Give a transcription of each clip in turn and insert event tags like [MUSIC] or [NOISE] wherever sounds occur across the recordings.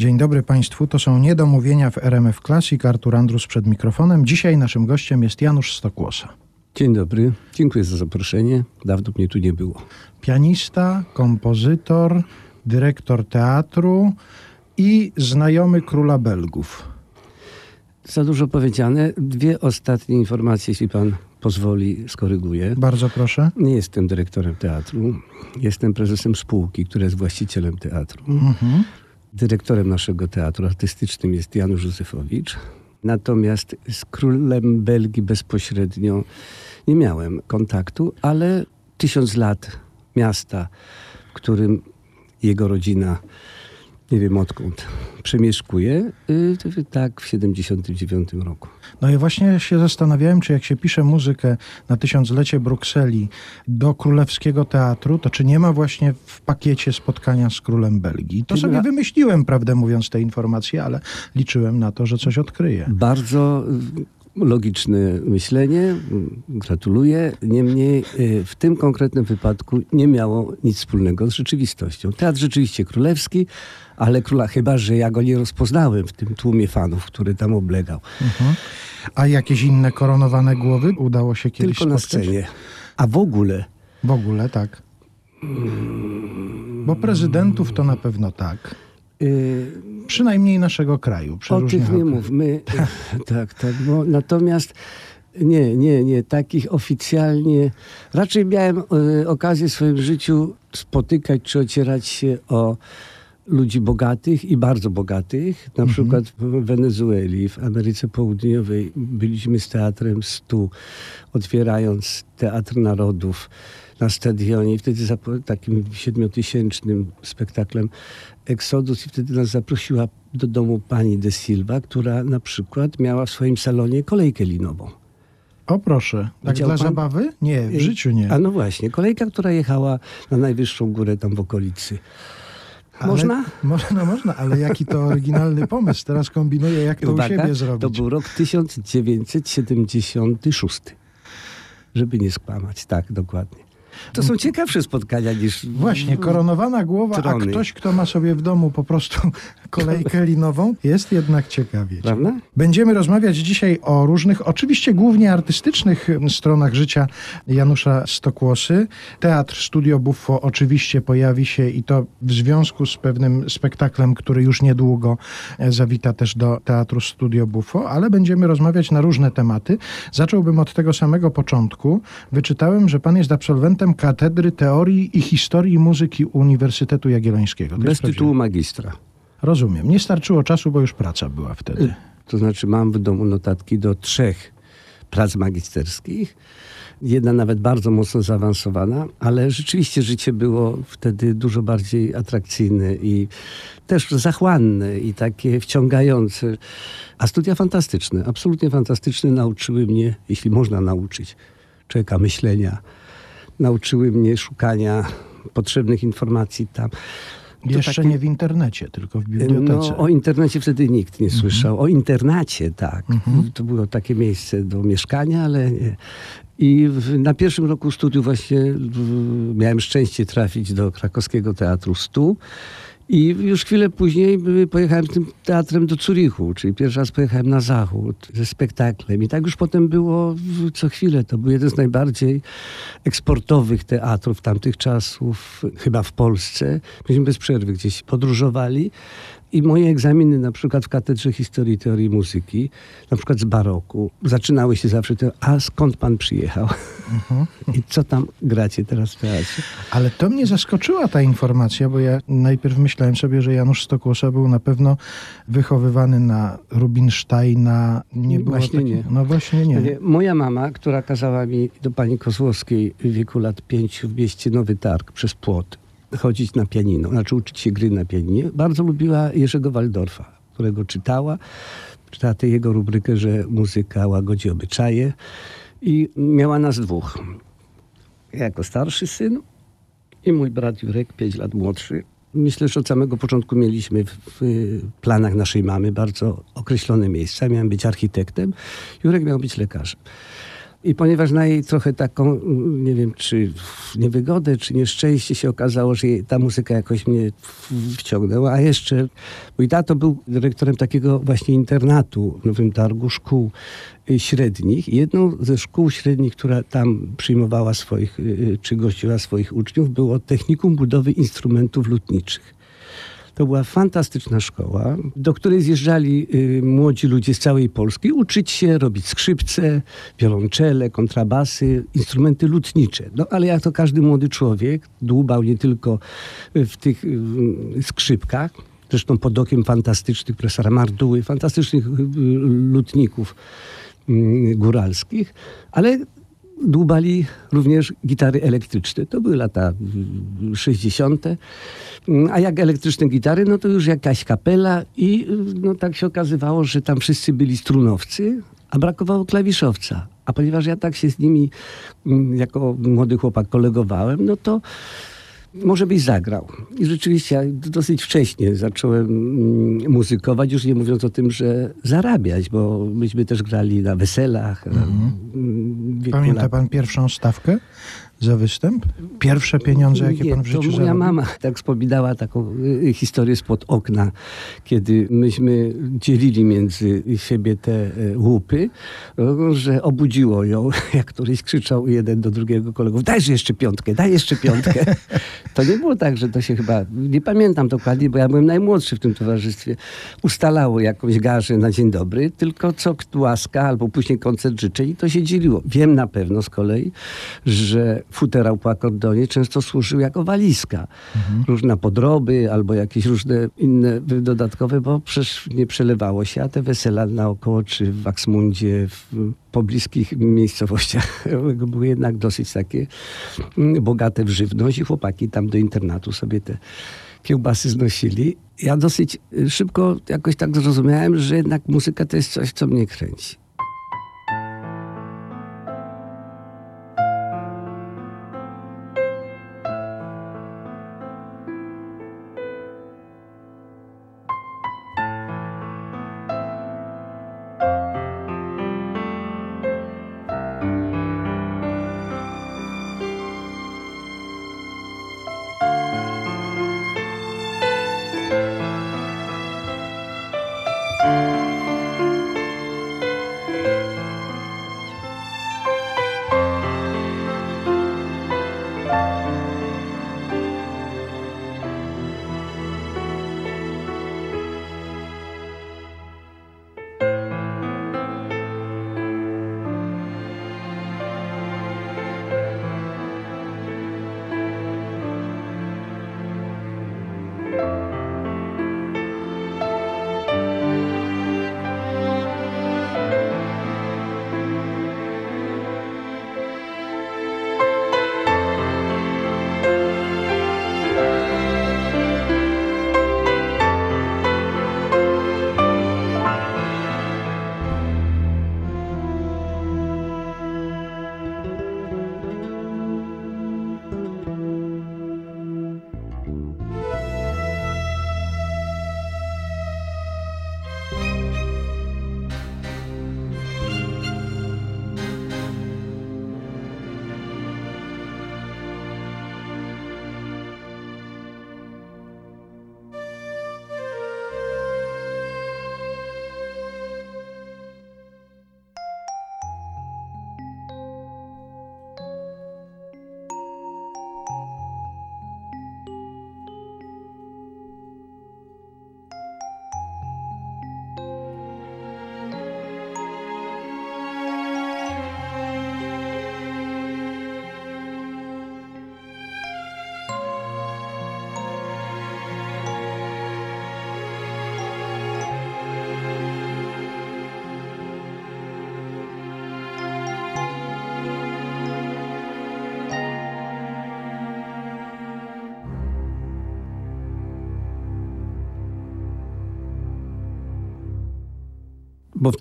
Dzień dobry Państwu, to są niedomówienia w RMF Classic. Artur Andrus przed mikrofonem. Dzisiaj naszym gościem jest Janusz Stokłosa. Dzień dobry, dziękuję za zaproszenie. Dawno mnie tu nie było. Pianista, kompozytor, dyrektor teatru i znajomy króla Belgów. Za dużo powiedziane. Dwie ostatnie informacje, jeśli pan pozwoli, skoryguję. Bardzo proszę. Nie jestem dyrektorem teatru. Jestem prezesem spółki, która jest właścicielem teatru. Mhm. Dyrektorem naszego teatru artystycznym jest Janusz Józefowicz. Natomiast z królem Belgii bezpośrednio nie miałem kontaktu, ale tysiąc lat miasta, w którym jego rodzina, nie wiem odkąd, przemieszkuje, y, to tak w 79 roku. No i właśnie się zastanawiałem, czy jak się pisze muzykę na tysiąclecie Brukseli do Królewskiego Teatru, to czy nie ma właśnie w pakiecie spotkania z królem Belgii. To sobie wymyśliłem, prawdę mówiąc, te informacje, ale liczyłem na to, że coś odkryję. Bardzo logiczne myślenie. Gratuluję. Niemniej y, w tym konkretnym wypadku nie miało nic wspólnego z rzeczywistością. Teatr rzeczywiście królewski, ale króla chyba, że ja go nie rozpoznałem w tym tłumie fanów, który tam oblegał. Mhm. A jakieś inne koronowane głowy udało się kiedyś Tylko na spotkać? scenie. A w ogóle W ogóle tak. Bo prezydentów to na pewno tak. Y, Przynajmniej naszego kraju. O tych nie mówmy. [LAUGHS] tak, tak. Bo natomiast nie, nie, nie. Takich oficjalnie. Raczej miałem e, okazję w swoim życiu spotykać czy ocierać się o ludzi bogatych i bardzo bogatych. Na przykład w Wenezueli, w Ameryce Południowej byliśmy z Teatrem Stu, otwierając Teatr Narodów na stadionie. I wtedy za takim siedmiotysięcznym spektaklem Exodus i wtedy nas zaprosiła do domu pani de Silva, która na przykład miała w swoim salonie kolejkę linową. O proszę, tak Widział dla pan? zabawy? Nie, w życiu nie. A no właśnie, kolejka, która jechała na najwyższą górę tam w okolicy. Ale- Można? Można, no można, ale jaki to oryginalny pomysł. Teraz kombinuję, jak to u siebie zrobić. to był rok 1976. Żeby nie skłamać, tak, dokładnie. To są ciekawsze spotkania niż... Właśnie, koronowana głowa, a Trony. ktoś, kto ma sobie w domu po prostu kolejkę linową, jest jednak ciekawie. Prawda? Będziemy rozmawiać dzisiaj o różnych, oczywiście głównie artystycznych stronach życia Janusza Stokłosy. Teatr Studio Buffo oczywiście pojawi się i to w związku z pewnym spektaklem, który już niedługo e, zawita też do Teatru Studio Buffo, ale będziemy rozmawiać na różne tematy. Zacząłbym od tego samego początku. Wyczytałem, że pan jest absolwentem Katedry Teorii i Historii Muzyki Uniwersytetu Jagiellońskiego. To Bez tytułu magistra. Rozumiem. Nie starczyło czasu, bo już praca była wtedy. To znaczy mam w domu notatki do trzech prac magisterskich. Jedna nawet bardzo mocno zaawansowana, ale rzeczywiście życie było wtedy dużo bardziej atrakcyjne i też zachłanne i takie wciągające. A studia fantastyczne, absolutnie fantastyczne, nauczyły mnie, jeśli można nauczyć człowieka myślenia, nauczyły mnie szukania potrzebnych informacji tam. Jeszcze takie- nie w internecie, tylko w bibliotece. no, o internecie wtedy nikt nie słyszał. O internacie, tak. To było takie miejsce do mieszkania, ale nie. I w, na pierwszym roku studiów właśnie w, miałem szczęście trafić do krakowskiego Teatru Stu. I już chwilę później pojechałem tym teatrem do Zurichu, czyli pierwszy raz pojechałem na zachód ze spektaklem. I tak już potem było co chwilę. To był jeden z najbardziej eksportowych teatrów tamtych czasów, chyba w Polsce. Myśmy bez przerwy gdzieś podróżowali. I moje egzaminy na przykład w Katedrze Historii Teorii Muzyki, na przykład z baroku, zaczynały się zawsze to, a skąd pan przyjechał? [LAUGHS] I co tam gracie teraz w teatrze? Ale to mnie zaskoczyła ta informacja, bo ja najpierw myślałem sobie, że Janusz Stokłosa był na pewno wychowywany na Rubinsteina. Nie było Właśnie nie. No właśnie nie. Moja mama, która kazała mi do pani Kozłowskiej w wieku lat pięciu w mieście Nowy Targ przez płot chodzić na pianino, znaczy uczyć się gry na pianinie, bardzo lubiła Jerzego Waldorfa, którego czytała. Czytała tę jego rubrykę, że muzyka łagodzi obyczaje i miała nas dwóch. Ja jako starszy syn i mój brat Jurek, pięć lat młodszy. Myślę, że od samego początku mieliśmy w, w planach naszej mamy bardzo określone miejsca. Miałem być architektem, Jurek miał być lekarzem. I ponieważ na jej trochę taką, nie wiem, czy niewygodę, czy nieszczęście się okazało, że ta muzyka jakoś mnie wciągnęła, a jeszcze mój tato był dyrektorem takiego właśnie internatu w Nowym Targu, szkół y, średnich. Jedną ze szkół średnich, która tam przyjmowała swoich, y, czy gościła swoich uczniów, było Technikum Budowy Instrumentów Lutniczych. To była fantastyczna szkoła, do której zjeżdżali y, młodzi ludzie z całej Polski uczyć się robić skrzypce, wiolonczele, kontrabasy, instrumenty lutnicze. No ale jak to każdy młody człowiek, dłubał nie tylko w tych y, skrzypkach, zresztą pod okiem fantastycznych profesora Marduły, fantastycznych y, lutników y, góralskich, ale dłubali również gitary elektryczne. To były lata 60. A jak elektryczne gitary, no to już jakaś kapela i no tak się okazywało, że tam wszyscy byli strunowcy, a brakowało klawiszowca. A ponieważ ja tak się z nimi mm, jako młody chłopak kolegowałem, no to może byś zagrał. I rzeczywiście dosyć wcześnie zacząłem mm, muzykować, już nie mówiąc o tym, że zarabiać, bo myśmy też grali na weselach. Mhm. Pamięta pan pierwszą stawkę? za występ? Pierwsze pieniądze, jakie Nie, pan w życiu to moja zarobił? mama tak wspominała taką y, historię spod okna, kiedy myśmy dzielili między siebie te y, łupy, że obudziło ją, [LAUGHS] jak któryś krzyczał jeden do drugiego kolegów, dajże jeszcze piątkę, daj jeszcze piątkę. [LAUGHS] To nie było tak, że to się chyba, nie pamiętam dokładnie, bo ja byłem najmłodszy w tym towarzystwie, ustalało jakąś garzę na dzień dobry, tylko co łaska albo później koncert życzeń i to się dzieliło. Wiem na pewno z kolei, że futerał po akordeonie często służył jako walizka. Mhm. Różne podroby albo jakieś różne inne dodatkowe, bo przecież nie przelewało się, a te wesela naokoło, czy w Aksmundzie, w pobliskich miejscowościach [LAUGHS] były jednak dosyć takie mm, bogate w żywność i chłopaki tam do internatu sobie te kiełbasy znosili. Ja dosyć szybko jakoś tak zrozumiałem, że jednak muzyka to jest coś, co mnie kręci.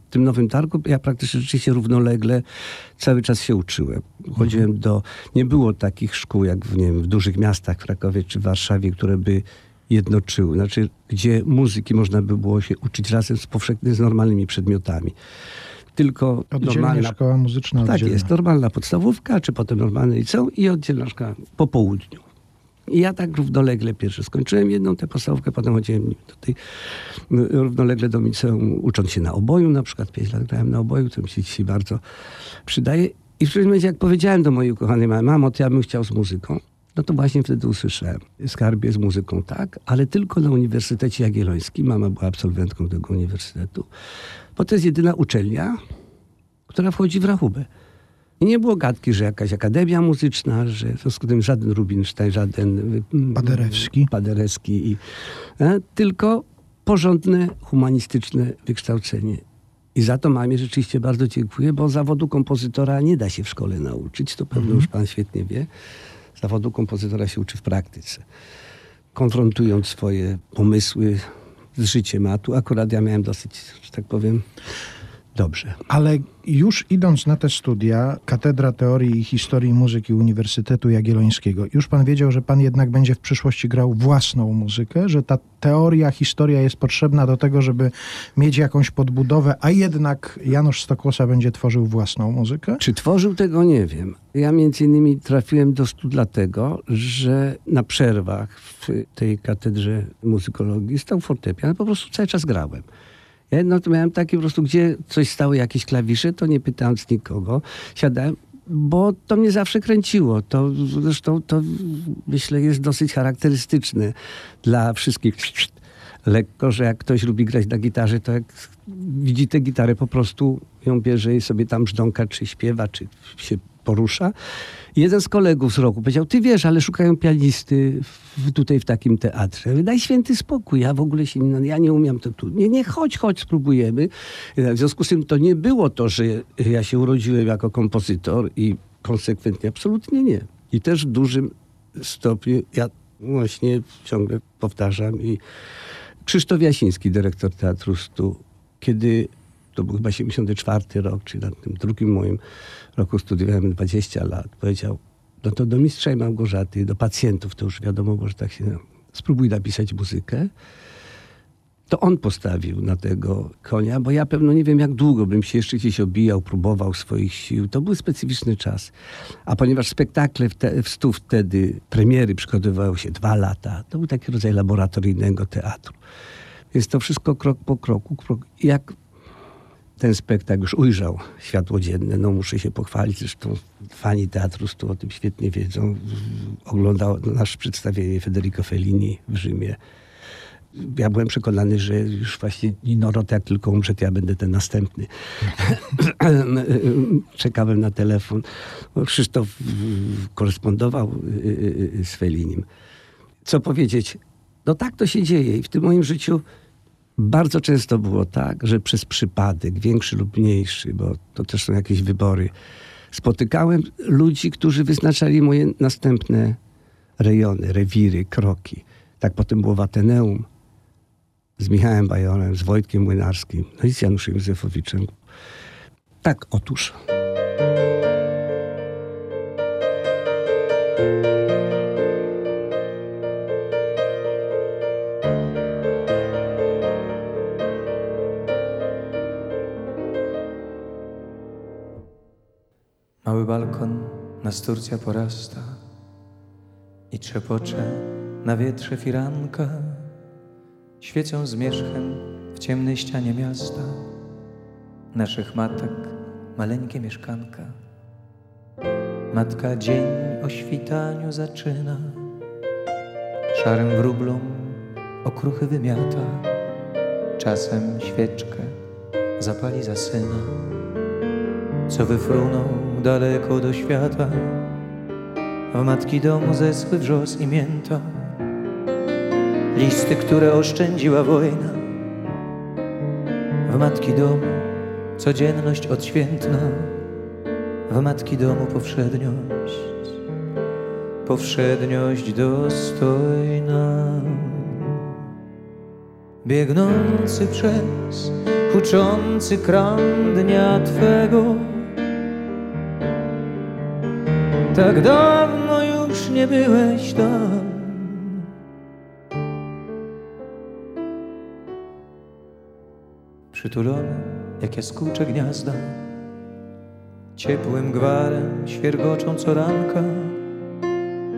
Tym nowym targu ja praktycznie rzeczywiście równolegle cały czas się uczyłem. Chodziłem do, nie było takich szkół jak w, nie wiem, w dużych miastach, w Krakowie czy w Warszawie, które by jednoczyły, znaczy gdzie muzyki można by było się uczyć razem z powszechnymi, z normalnymi przedmiotami. tylko Oddzielnie normalna szkoła muzyczna tak oddzielna. jest, normalna podstawówka, czy potem normalne liceum i oddzielna szkoła po południu. I ja tak równolegle pierwszy skończyłem jedną tę podstawówkę, potem chodziłem tej, no, równolegle do liceum, ucząc się na oboju, na przykład 5 lat grałem na oboju, co mi się dzisiaj bardzo przydaje. I w którymś momencie, jak powiedziałem do mojej ukochanej mamy, mamo, to ja bym chciał z muzyką, no to właśnie wtedy usłyszałem, skarbie z muzyką, tak, ale tylko na Uniwersytecie Jagiellońskim. Mama była absolwentką tego uniwersytetu, bo to jest jedyna uczelnia, która wchodzi w rachubę. I nie było gadki, że jakaś akademia muzyczna, że w związku z tym żaden Rubinstein, żaden mm, Paderewski. Paderewski i, e, tylko porządne, humanistyczne wykształcenie. I za to mamie rzeczywiście bardzo dziękuję, bo zawodu kompozytora nie da się w szkole nauczyć, to pewno już pan świetnie wie. Zawodu kompozytora się uczy w praktyce. Konfrontując swoje pomysły z życiem, a tu akurat ja miałem dosyć, że tak powiem, dobrze. Ale już idąc na te studia, Katedra Teorii i Historii Muzyki Uniwersytetu Jagiellońskiego, już pan wiedział, że pan jednak będzie w przyszłości grał własną muzykę, że ta teoria, historia jest potrzebna do tego, żeby mieć jakąś podbudowę, a jednak Janusz Stokłosa będzie tworzył własną muzykę? Czy tworzył tego, nie wiem. Ja między innymi trafiłem do stu dlatego, że na przerwach w tej katedrze muzykologii stał fortepian, po prostu cały czas grałem. Ja no to miałem takie po prostu, gdzie coś stały, jakieś klawisze, to nie pytając nikogo, siadałem, bo to mnie zawsze kręciło. To zresztą to myślę jest dosyć charakterystyczne dla wszystkich lekko, że jak ktoś lubi grać na gitarze, to jak widzi tę gitarę, po prostu ją bierze i sobie tam brzdąka, czy śpiewa, czy się porusza. Jeden z kolegów z roku powiedział, ty wiesz, ale szukają pianisty w, tutaj w takim teatrze. Daj święty spokój, ja w ogóle się nie, ja nie umiem to tu. Nie, nie, chodź, chodź, spróbujemy. W związku z tym to nie było to, że ja się urodziłem jako kompozytor i konsekwentnie, absolutnie nie. I też w dużym stopniu, ja właśnie ciągle powtarzam i Krzysztof Jasiński, dyrektor Teatru Stu, kiedy to był chyba 74 rok, czy na tym drugim moim roku studiowałem 20 lat, powiedział, no to do mistrza i Małgorzaty, do pacjentów, to już wiadomo, że tak się, spróbuj napisać muzykę. To on postawił na tego konia, bo ja pewno nie wiem, jak długo bym się jeszcze gdzieś obijał, próbował swoich sił. To był specyficzny czas. A ponieważ spektakle w, te, w stu wtedy, premiery przygotowywały się dwa lata, to był taki rodzaj laboratoryjnego teatru. Więc to wszystko krok po kroku. Krok, jak ten spektakl już ujrzał światło dzienne, no muszę się pochwalić, zresztą fani teatru stu o tym świetnie wiedzą. Oglądał nasze przedstawienie Federico Fellini w Rzymie. Ja byłem przekonany, że już właśnie Nino Rota, jak tylko umrze, to ja będę ten następny. [LAUGHS] Czekałem na telefon. Krzysztof korespondował z Fellinim. Co powiedzieć? No tak to się dzieje i w tym moim życiu bardzo często było tak, że przez przypadek, większy lub mniejszy, bo to też są jakieś wybory, spotykałem ludzi, którzy wyznaczali moje następne rejony, rewiry, kroki. Tak potem było w Ateneum z Michałem Bajorem, z Wojtkiem Młynarskim, no i z Januszem Józefowiczem. Tak, otóż. Balkon nasturcja porasta i trzepocze na wietrze firanka. Świecą zmierzchem w ciemnej ścianie miasta naszych matek maleńkie mieszkanka. Matka dzień o świtaniu zaczyna, szarym wróblom okruchy wymiata, czasem świeczkę zapali za syna co wyfrunął daleko do świata. W matki domu zesły wrzos i mięta, listy, które oszczędziła wojna. W matki domu codzienność odświętna, w matki domu powszedniość, powszedniość dostojna. Biegnący przez huczący kran dnia Twego, tak dawno już nie byłeś tam. Przytulony jak jaskółcze gniazda. Ciepłym gwarem świergoczą co ranka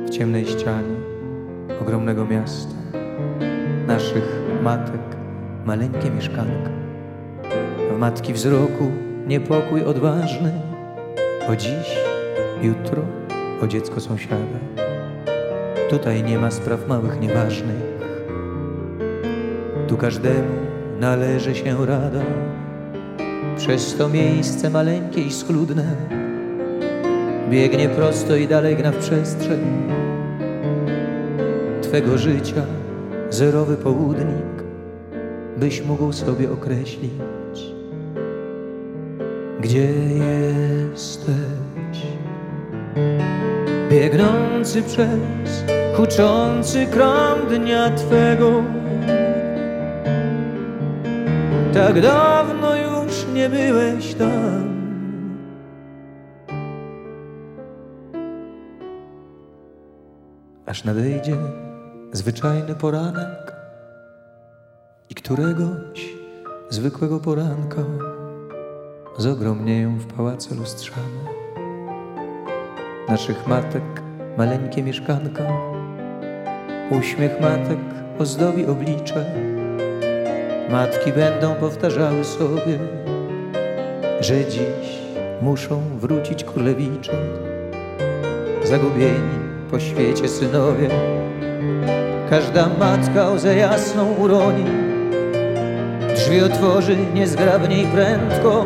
w ciemnej ścianie ogromnego miasta. Naszych matek maleńkie mieszkanka. W matki wzroku niepokój odważny, o dziś, jutro, o dziecko sąsiada. Tutaj nie ma spraw małych, nieważnych. Tu każdemu należy się rada. Przez to miejsce maleńkie i schludne biegnie prosto i dalej gna w przestrzeń Twego życia zerowy południk, byś mógł sobie określić, gdzie jesteś. Biegnący przez huczący krąg dnia Twego. Tak dawno już nie byłeś tam. Aż nadejdzie zwyczajny poranek i któregoś zwykłego poranka zogromnieją w pałace lustrzane naszych matek maleńkie mieszkanka. Uśmiech matek ozdobi oblicze. Matki będą powtarzały sobie, że dziś muszą wrócić królewicze, zagubieni po świecie synowie. Każda matka łzę jasną uroni, drzwi otworzy niezgrabnie i prędko.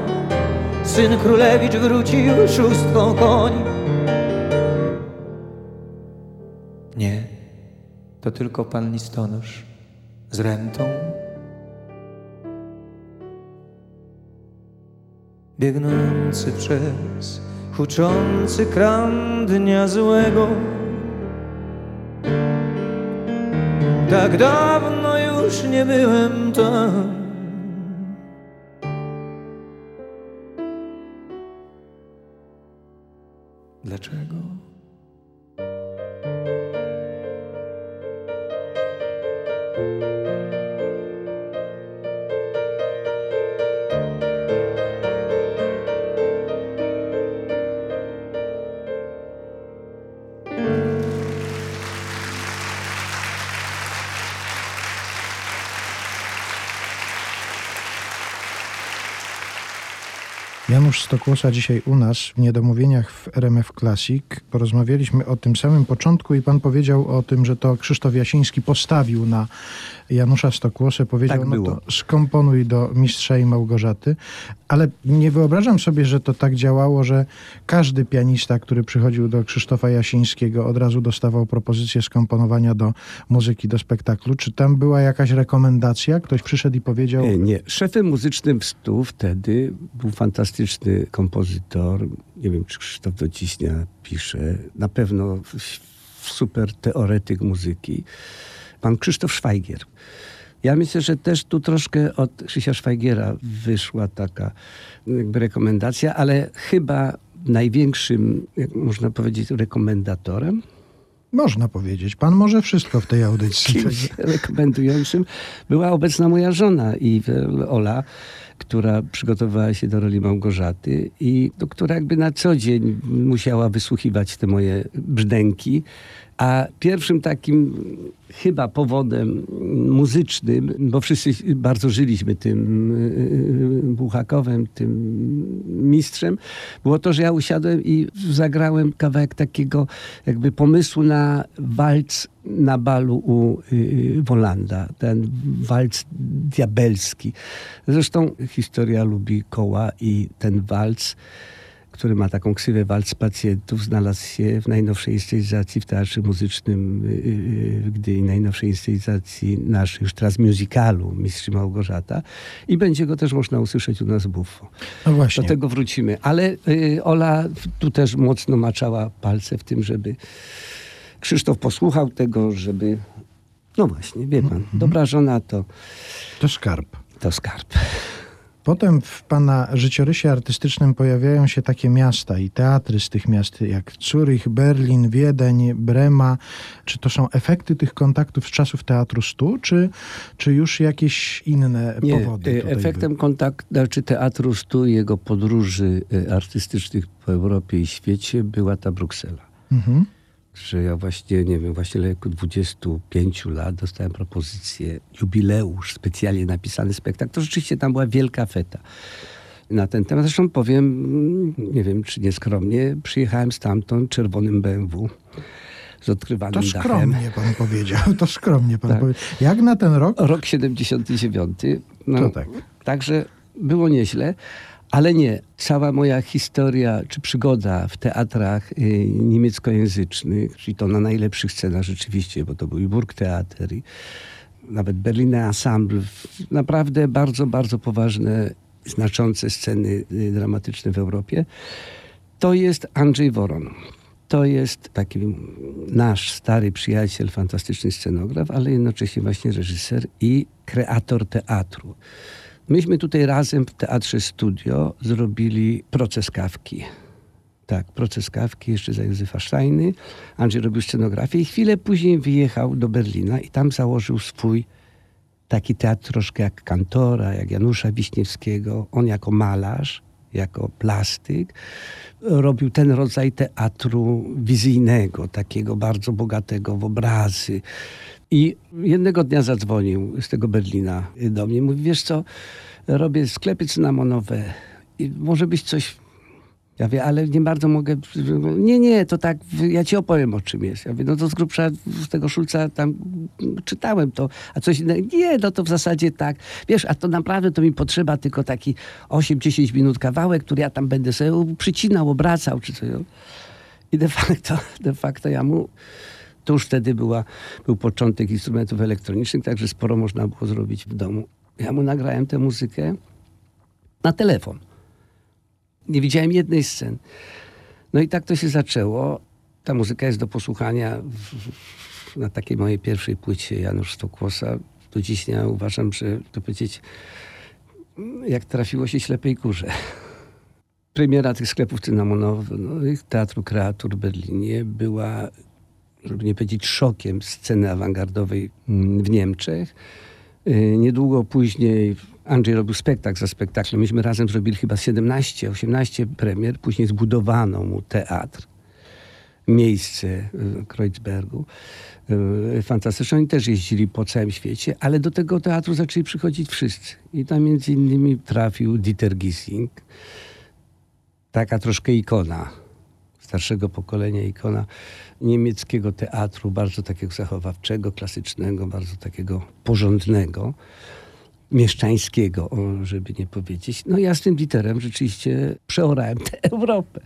Syn królewicz wróci szóstką koni. To tylko pan listonosz z rentą. Biegnący przez huczący kran dnia złego. Tak dawno już nie byłem tam. Dlaczego? Janusz Stokłosa dzisiaj u nas w Niedomówieniach w RMF Classic. Porozmawialiśmy o tym samym początku i pan powiedział o tym, że to Krzysztof Jasiński postawił na Janusza Stokłosę. Powiedział, Tak no to skomponuj do Mistrza i Małgorzaty. Ale nie wyobrażam sobie, że to tak działało, że każdy pianista, który przychodził do Krzysztofa Jasińskiego od razu dostawał propozycję skomponowania do muzyki, do spektaklu. Czy tam była jakaś rekomendacja? Ktoś przyszedł i powiedział... Nie, nie. Szefem muzycznym stu wtedy był fantastyczny kompozytor. Nie wiem, czy Krzysztof Dociśnia pisze. Na pewno super teoretyk muzyki. Pan Krzysztof Szwajgier. Ja myślę, że też tu troszkę od Krzysia Szwajgiera wyszła taka jakby rekomendacja, ale chyba największym, jak można powiedzieć, rekomendatorem Można powiedzieć. Pan może wszystko w tej audycji. kimś rekomendującym była obecna moja żona i Ola, która przygotowała się do roli Małgorzaty i no, która jakby na co dzień musiała wysłuchiwać te moje brzdęki. A pierwszym takim chyba powodem muzycznym, bo wszyscy bardzo żyliśmy tym yy, Buchakowem, tym mistrzem, było to, że ja usiadłem i zagrałem kawałek takiego jakby pomysłu na walc na balu u yy, Wolanda. Ten walc diabelski. Zresztą historia lubi koła i ten walc który ma taką ksywę walc pacjentów, znalazł się w najnowszej inscenizacji w Teatrze Muzycznym w Gdyni, najnowszej inscenizacji naszej już teraz musicalu Mistrz Małgorzata i będzie go też można usłyszeć u nas w Buffo. No właśnie. Do tego wrócimy. Ale Ola tu też mocno maczała palce w tym, żeby Krzysztof posłuchał tego, żeby... No właśnie, wie pan, dobra żona to, To skarb. to skarb. Potem w pana życiorysie artystycznym pojawiają się takie miasta i teatry z tych miast jak Zurich, Berlin, Wiedeń, Brema. Czy to są efekty tych kontaktów z czasów Teatru Stu, czy, czy już jakieś inne Nie, powody? e, efektem były? kontaktu, znaczy Teatru Stu i jego podróży e, artystycznych po Europie i świecie była ta Bruksela. Mhm. Że ja właśnie, nie wiem, właśnie w wieku 25 lat dostałem propozycję, jubileusz, specjalnie napisany spektakl. To rzeczywiście tam była wielka feta na ten temat. Zresztą powiem, nie wiem czy nieskromnie, przyjechałem stamtąd czerwonym BMW z odkrywanym To dachem. skromnie pan powiedział, to skromnie pan Tak. powiedział. Jak na ten rok? Rok 79. No, To tak. Także było nieźle, ale nie. Cała moja historia czy przygoda w teatrach y, niemieckojęzycznych, czyli to na najlepszych scenach rzeczywiście, bo to był i Burgtheater, i nawet Berliner Ensemble, naprawdę bardzo, bardzo poważne, znaczące sceny y, dramatyczne w Europie. To jest Andrzej Woron. To jest taki nasz stary przyjaciel, fantastyczny scenograf, ale jednocześnie właśnie reżyser i kreator teatru. Myśmy tutaj razem w Teatrze Studio zrobili proces kawki. Tak, proces kawki jeszcze za Józefa Sztajny. Andrzej robił scenografię i chwilę później wyjechał do Berlina i tam założył swój taki teatr troszkę jak Kantora, jak Janusza Wiśniewskiego. On jako malarz, jako plastyk robił ten rodzaj teatru wizyjnego, takiego bardzo bogatego w obrazy. I jednego dnia zadzwonił z tego Berlina do mnie. Mówi, wiesz co, robię sklepy cynamonowe i może byś coś... Ja wiem, ale nie bardzo mogę... Nie, nie, to tak, ja ci opowiem o czym jest. Ja mówię, no to z grubsza z tego Szulca tam czytałem to, a coś innego. Nie, no to w zasadzie tak. Wiesz, a to naprawdę to mi potrzeba tylko taki 8-10 minut kawałek, który ja tam będę sobie przycinał, obracał, czy coś. I de facto, de facto ja mu... To już wtedy była, był początek instrumentów elektronicznych, także sporo można było zrobić w domu. Ja mu nagrałem tę muzykę na telefon. Nie widziałem jednej sceny. No i tak to się zaczęło. Ta muzyka jest do posłuchania w, w, na takiej mojej pierwszej płycie Janusz Stokłosa. Do dziś ja uważam, że to powiedzieć, jak trafiło się ślepej kurze. Premiera tych sklepów cynamonowych Teatru Kreatur w Berlinie była, żeby nie powiedzieć szokiem sceny awangardowej mm, w Niemczech. Y, Niedługo później Andrzej robił spektakl za spektaklem. Myśmy razem zrobili chyba 17, 18 premier. Później zbudowano mu teatr, miejsce w Kreuzbergu. Y, Fantastyczne. Oni też jeździli po całym świecie, ale do tego teatru zaczęli przychodzić wszyscy. I tam między innymi trafił Dieter Gissing, taka troszkę ikona starszego pokolenia, ikona niemieckiego teatru, bardzo takiego zachowawczego, klasycznego, bardzo takiego porządnego, mieszczańskiego, żeby nie powiedzieć. No ja z tym Dieterem rzeczywiście przeorałem tę Europę.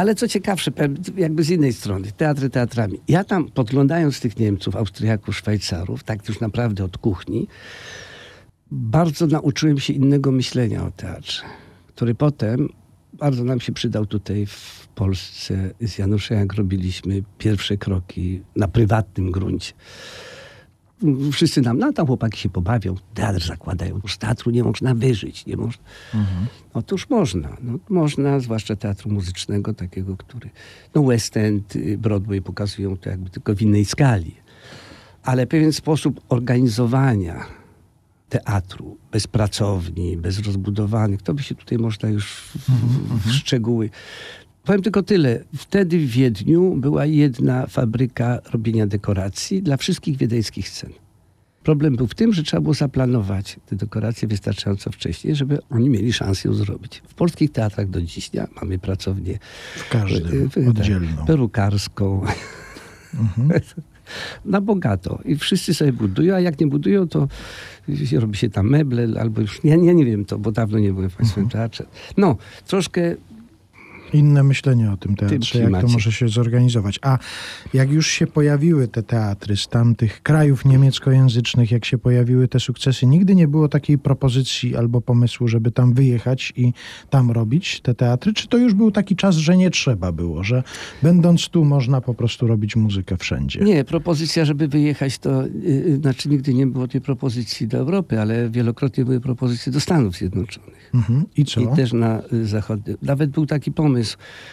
Ale co ciekawsze, jakby z innej strony, teatry teatrami. Ja tam podglądając tych Niemców, Austriaków, Szwajcarów, tak już naprawdę od kuchni, bardzo nauczyłem się innego myślenia o teatrze, który potem bardzo nam się przydał tutaj w Polsce z Januszem, jak robiliśmy pierwsze kroki na prywatnym gruncie. Wszyscy nam, no tam chłopaki się pobawią, teatr zakładają. Z teatru nie można wyżyć, nie można. Otóż można. No, można, zwłaszcza teatru muzycznego, takiego, który... No West End, y, Broadway pokazują to jakby tylko w innej skali. Ale pewien sposób organizowania teatru, bez pracowni, bez rozbudowanych, to by się tutaj można już w, w, w szczegóły. Powiem tylko tyle. Wtedy w Wiedniu była jedna fabryka robienia dekoracji dla wszystkich wiedeńskich scen. Problem był w tym, że trzeba było zaplanować te dekoracje wystarczająco wcześnie, żeby oni mieli szansę ją zrobić. W polskich teatrach do dziś dnia mamy pracownię W każdym, y, y, oddzielną. tak, perukarską. [LAUGHS] Na bogato. I wszyscy sobie budują, a jak nie budują, to robi się tam meble, albo już, ja, ja nie wiem to, bo dawno nie byłem w Państwowym Teatrze. No, troszkę Inne myślenie o tym teatrze, jak to może się zorganizować. A jak już się pojawiły te teatry z tamtych krajów niemieckojęzycznych, jak się pojawiły te sukcesy, nigdy nie było takiej propozycji albo pomysłu, żeby tam wyjechać i tam robić te teatry? Czy to już był taki czas, że nie trzeba było, że będąc tu można po prostu robić muzykę wszędzie? Nie, propozycja, żeby wyjechać, to yy, znaczy nigdy nie było tej propozycji do Europy, ale wielokrotnie były propozycje do Stanów Zjednoczonych. Mhm. I co? I też na y, zachodnie. Nawet był taki pomysł,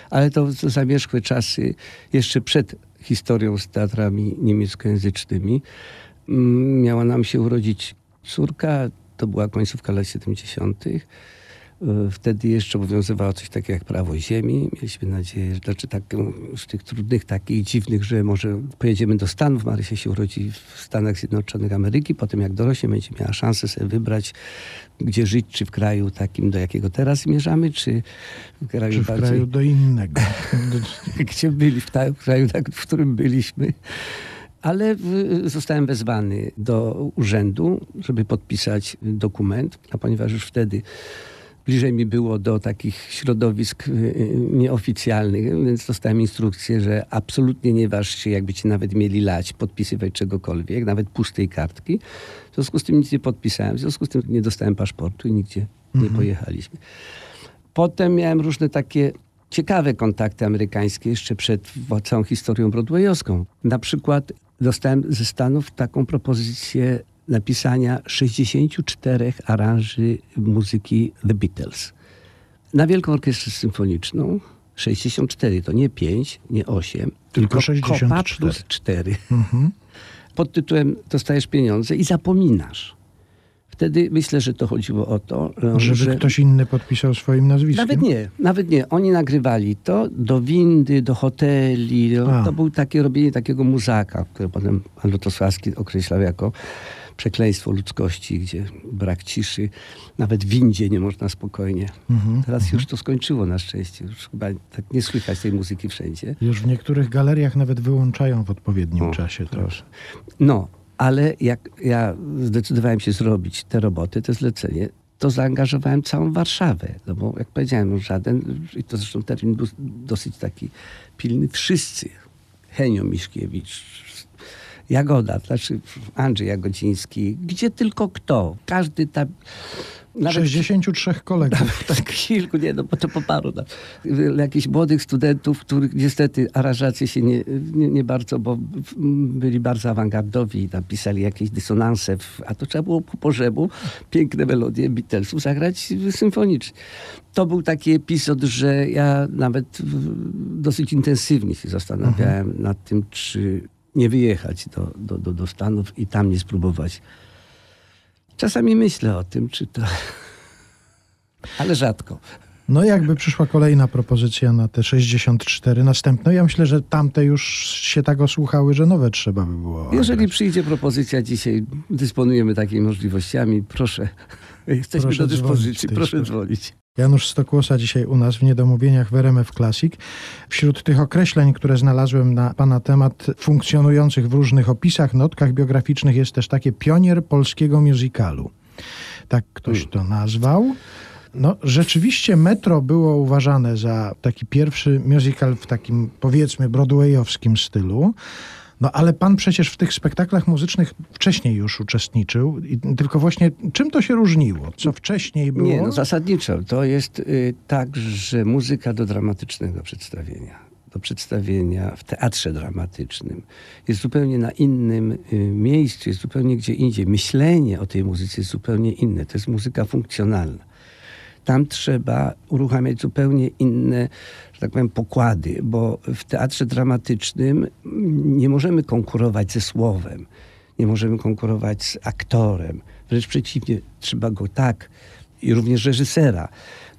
ale to to zamierzchłe czasy, jeszcze przed historią z teatrami niemieckojęzycznymi. Mm, Miała nam się urodzić córka, to była końcówka lat 70. Y, Wtedy jeszcze obowiązywało coś takiego jak prawo ziemi. Mieliśmy nadzieję, że znaczy tak, z tych trudnych, takich dziwnych, że może pojedziemy do Stanów. Marysia się urodzi w Stanach Zjednoczonych Ameryki. Potem jak dorośnie, będzie miała szansę sobie wybrać, gdzie żyć, czy w kraju takim, do jakiego teraz zmierzamy, czy w kraju Czy w bardziej kraju do innego? [LAUGHS] gdzie byli, w ta- w kraju, tak, w którym byliśmy. Ale zostałem wezwany do urzędu, żeby podpisać dokument, a ponieważ już wtedy bliżej mi było do takich środowisk y, y, nieoficjalnych, więc dostałem instrukcję, że absolutnie nie waż się, jakby ci nawet mieli lać, podpisywać czegokolwiek, nawet pustej kartki. W związku z tym nic nie podpisałem, w związku z tym nie dostałem paszportu i nigdzie nie pojechaliśmy. Potem miałem różne takie ciekawe kontakty amerykańskie jeszcze przed całą historią broadwayowską. Na przykład dostałem ze Stanów taką propozycję napisania 64 aranży muzyki The Beatles. Na Wielką Orkiestrę Symfoniczną 64, to nie 5, nie 8, Tylko Kopa 64. plus 4. Mhm. Pod tytułem dostajesz pieniądze i zapominasz. Wtedy myślę, że to chodziło o to, Żeby że ktoś inny podpisał swoim nazwiskiem? nawet nie, nawet nie. Oni nagrywali to do windy, do hoteli. A. to było takie robienie takiego muzaka, które potem pan Lutosławski określał jako przekleństwo ludzkości, gdzie brak ciszy. Nawet w windzie nie można spokojnie. Mhm. Teraz już to skończyło na szczęście. Już chyba tak nie słychać tej muzyki wszędzie. Już w niektórych galeriach nawet wyłączają w odpowiednim O, czasie. To. proszę. No, ale jak ja zdecydowałem się zrobić te roboty, to zlecenie, to zaangażowałem całą Warszawę. No bo jak powiedziałem, no żaden, i to zresztą termin był dosyć taki pilny, wszyscy. Henio Miszkiewicz, Jagoda, znaczy Andrzej Jagodziński, gdzie tylko kto. Każdy tam... Nawet 63 kolegów. [LAUGHS] tak kilku, nie, no bo to po paru. No. Jakichś młodych studentów, których niestety aranżacje się nie, nie, nie bardzo, bo byli bardzo awangardowi i tam pisali jakieś dysonanse, w, a to trzeba było po pożebu piękne melodie Beatlesów zagrać symfonicznie. To był taki epizod, że ja nawet dosyć intensywnie się zastanawiałem nad tym, czy nie wyjechać do, do, do, do Stanów i tam nie spróbować. Czasami myślę o tym, czy to... [LAUGHS] Ale rzadko. No jakby przyszła kolejna propozycja na te 64 następne, ja myślę, że tamte już się tak osłuchały, że nowe trzeba by było. Jeżeli przyjdzie propozycja dzisiaj, dysponujemy takimi możliwościami, proszę. [LAUGHS] Jesteśmy Proszę do dzwonić dyspozycji, tej proszę dzwonić. Janusz Stokłosa dzisiaj u nas w Niedomówieniach w RMF Classic. Wśród tych określeń, które znalazłem na pana temat, funkcjonujących w różnych opisach, notkach biograficznych, jest też takie pionier polskiego musicalu. Tak ktoś to nazwał. No, rzeczywiście Metro było uważane za taki pierwszy musical w takim, powiedzmy, broadwayowskim stylu. No ale pan przecież w tych spektaklach muzycznych wcześniej już uczestniczył. Tylko właśnie czym to się różniło? Co wcześniej było? Nie, no zasadniczo. To jest y, tak, że muzyka do dramatycznego przedstawienia, do przedstawienia w teatrze dramatycznym jest zupełnie na innym y, miejscu, jest zupełnie gdzie indziej. Myślenie o tej muzyce jest zupełnie inne. To jest muzyka funkcjonalna. Tam trzeba uruchamiać zupełnie inne, że tak powiem, pokłady, bo w teatrze dramatycznym nie możemy konkurować ze słowem, nie możemy konkurować z aktorem. Wręcz przeciwnie, trzeba go tak, i również reżysera,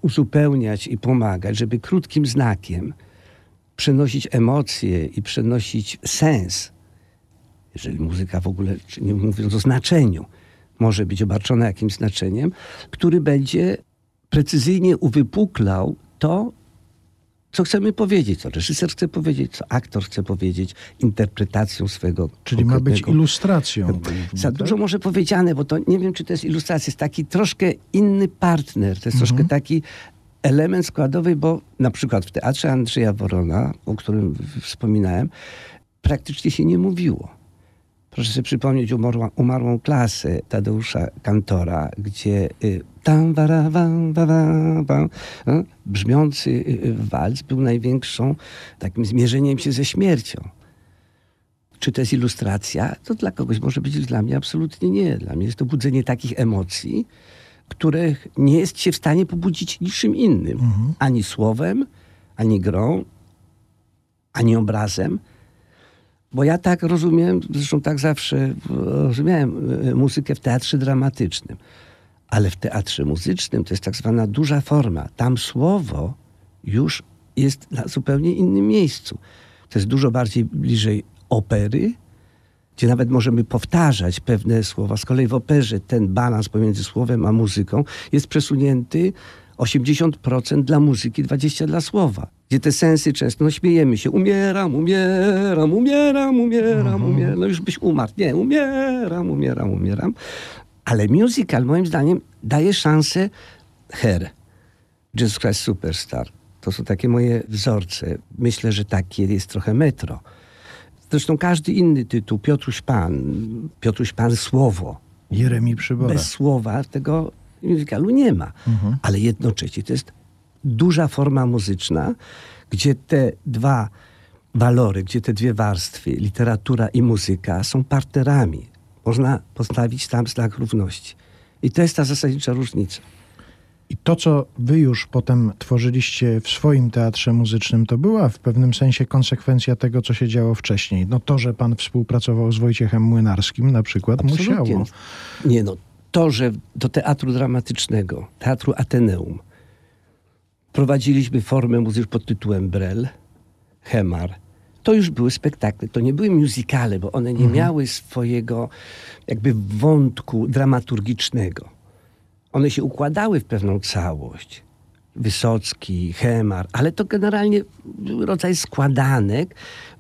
uzupełniać i pomagać, żeby krótkim znakiem przenosić emocje i przenosić sens. Jeżeli muzyka w ogóle, nie mówiąc o znaczeniu, może być obarczona jakimś znaczeniem, który będzie precyzyjnie uwypuklał to, co chcemy powiedzieć, co reżyser chce powiedzieć, co aktor chce powiedzieć, interpretacją swego. Czyli ma być ilustracją. [LAUGHS] Za dużo może powiedziane, bo to nie wiem, czy to jest ilustracja, jest taki troszkę inny partner, to jest Mhm. troszkę taki element składowy, bo na przykład w teatrze Andrzeja Worona, o którym wspominałem, praktycznie się nie mówiło. Proszę sobie przypomnieć umarła, umarłą klasę Tadeusza Kantora, gdzie y, tam wam, wa, wa, wa, y, brzmiący y, y, walc był największą takim zmierzeniem się ze śmiercią. Czy to jest ilustracja? To dla kogoś może być, dla mnie absolutnie nie. Dla mnie jest to budzenie takich emocji, których nie jest się w stanie pobudzić niczym innym. Ani słowem, ani grą, ani obrazem. Bo ja tak rozumiem, zresztą tak zawsze e, rozumiałem e, muzykę w teatrze dramatycznym. Ale w teatrze muzycznym to jest tak zwana duża forma. Tam słowo już jest na zupełnie innym miejscu. To jest dużo bardziej bliżej opery, gdzie nawet możemy powtarzać pewne słowa. Z kolei w operze ten balans pomiędzy słowem a muzyką jest przesunięty 80% dla muzyki, 20% dla słowa. Gdzie te sensy często, no śmiejemy się, umieram, umieram, umieram, umieram, umieram. No już byś umarł. Nie, umieram, umieram, umieram. Ale musical moim zdaniem daje szansę her. Jesus Christ Superstar. To są takie moje wzorce. Myślę, że takie jest trochę metro. Zresztą każdy inny tytuł, Piotruś Pan, Piotruś Pan Słowo. Jeremi Przybora. Bez słowa tego musicalu nie ma. Ale jednocześnie to jest duża forma muzyczna, gdzie te dwa walory, gdzie te dwie warstwy, literatura i muzyka, są partnerami. Można postawić tam znak równości. I to jest ta zasadnicza różnica. I to, co wy już potem tworzyliście w swoim teatrze muzycznym, to była w pewnym sensie konsekwencja tego, co się działo wcześniej. No to, że pan współpracował z Wojciechem Młynarskim na przykład, Absolutnie. musiało. Nie no, to, że do teatru dramatycznego, teatru Ateneum, prowadziliśmy formę muzyczną pod tytułem Brel, Hemar, to już były spektakle, to nie były musicale, bo one nie miały swojego jakby wątku dramaturgicznego. One się układały w pewną całość. Wysocki, Hemar, ale to generalnie był rodzaj składanek.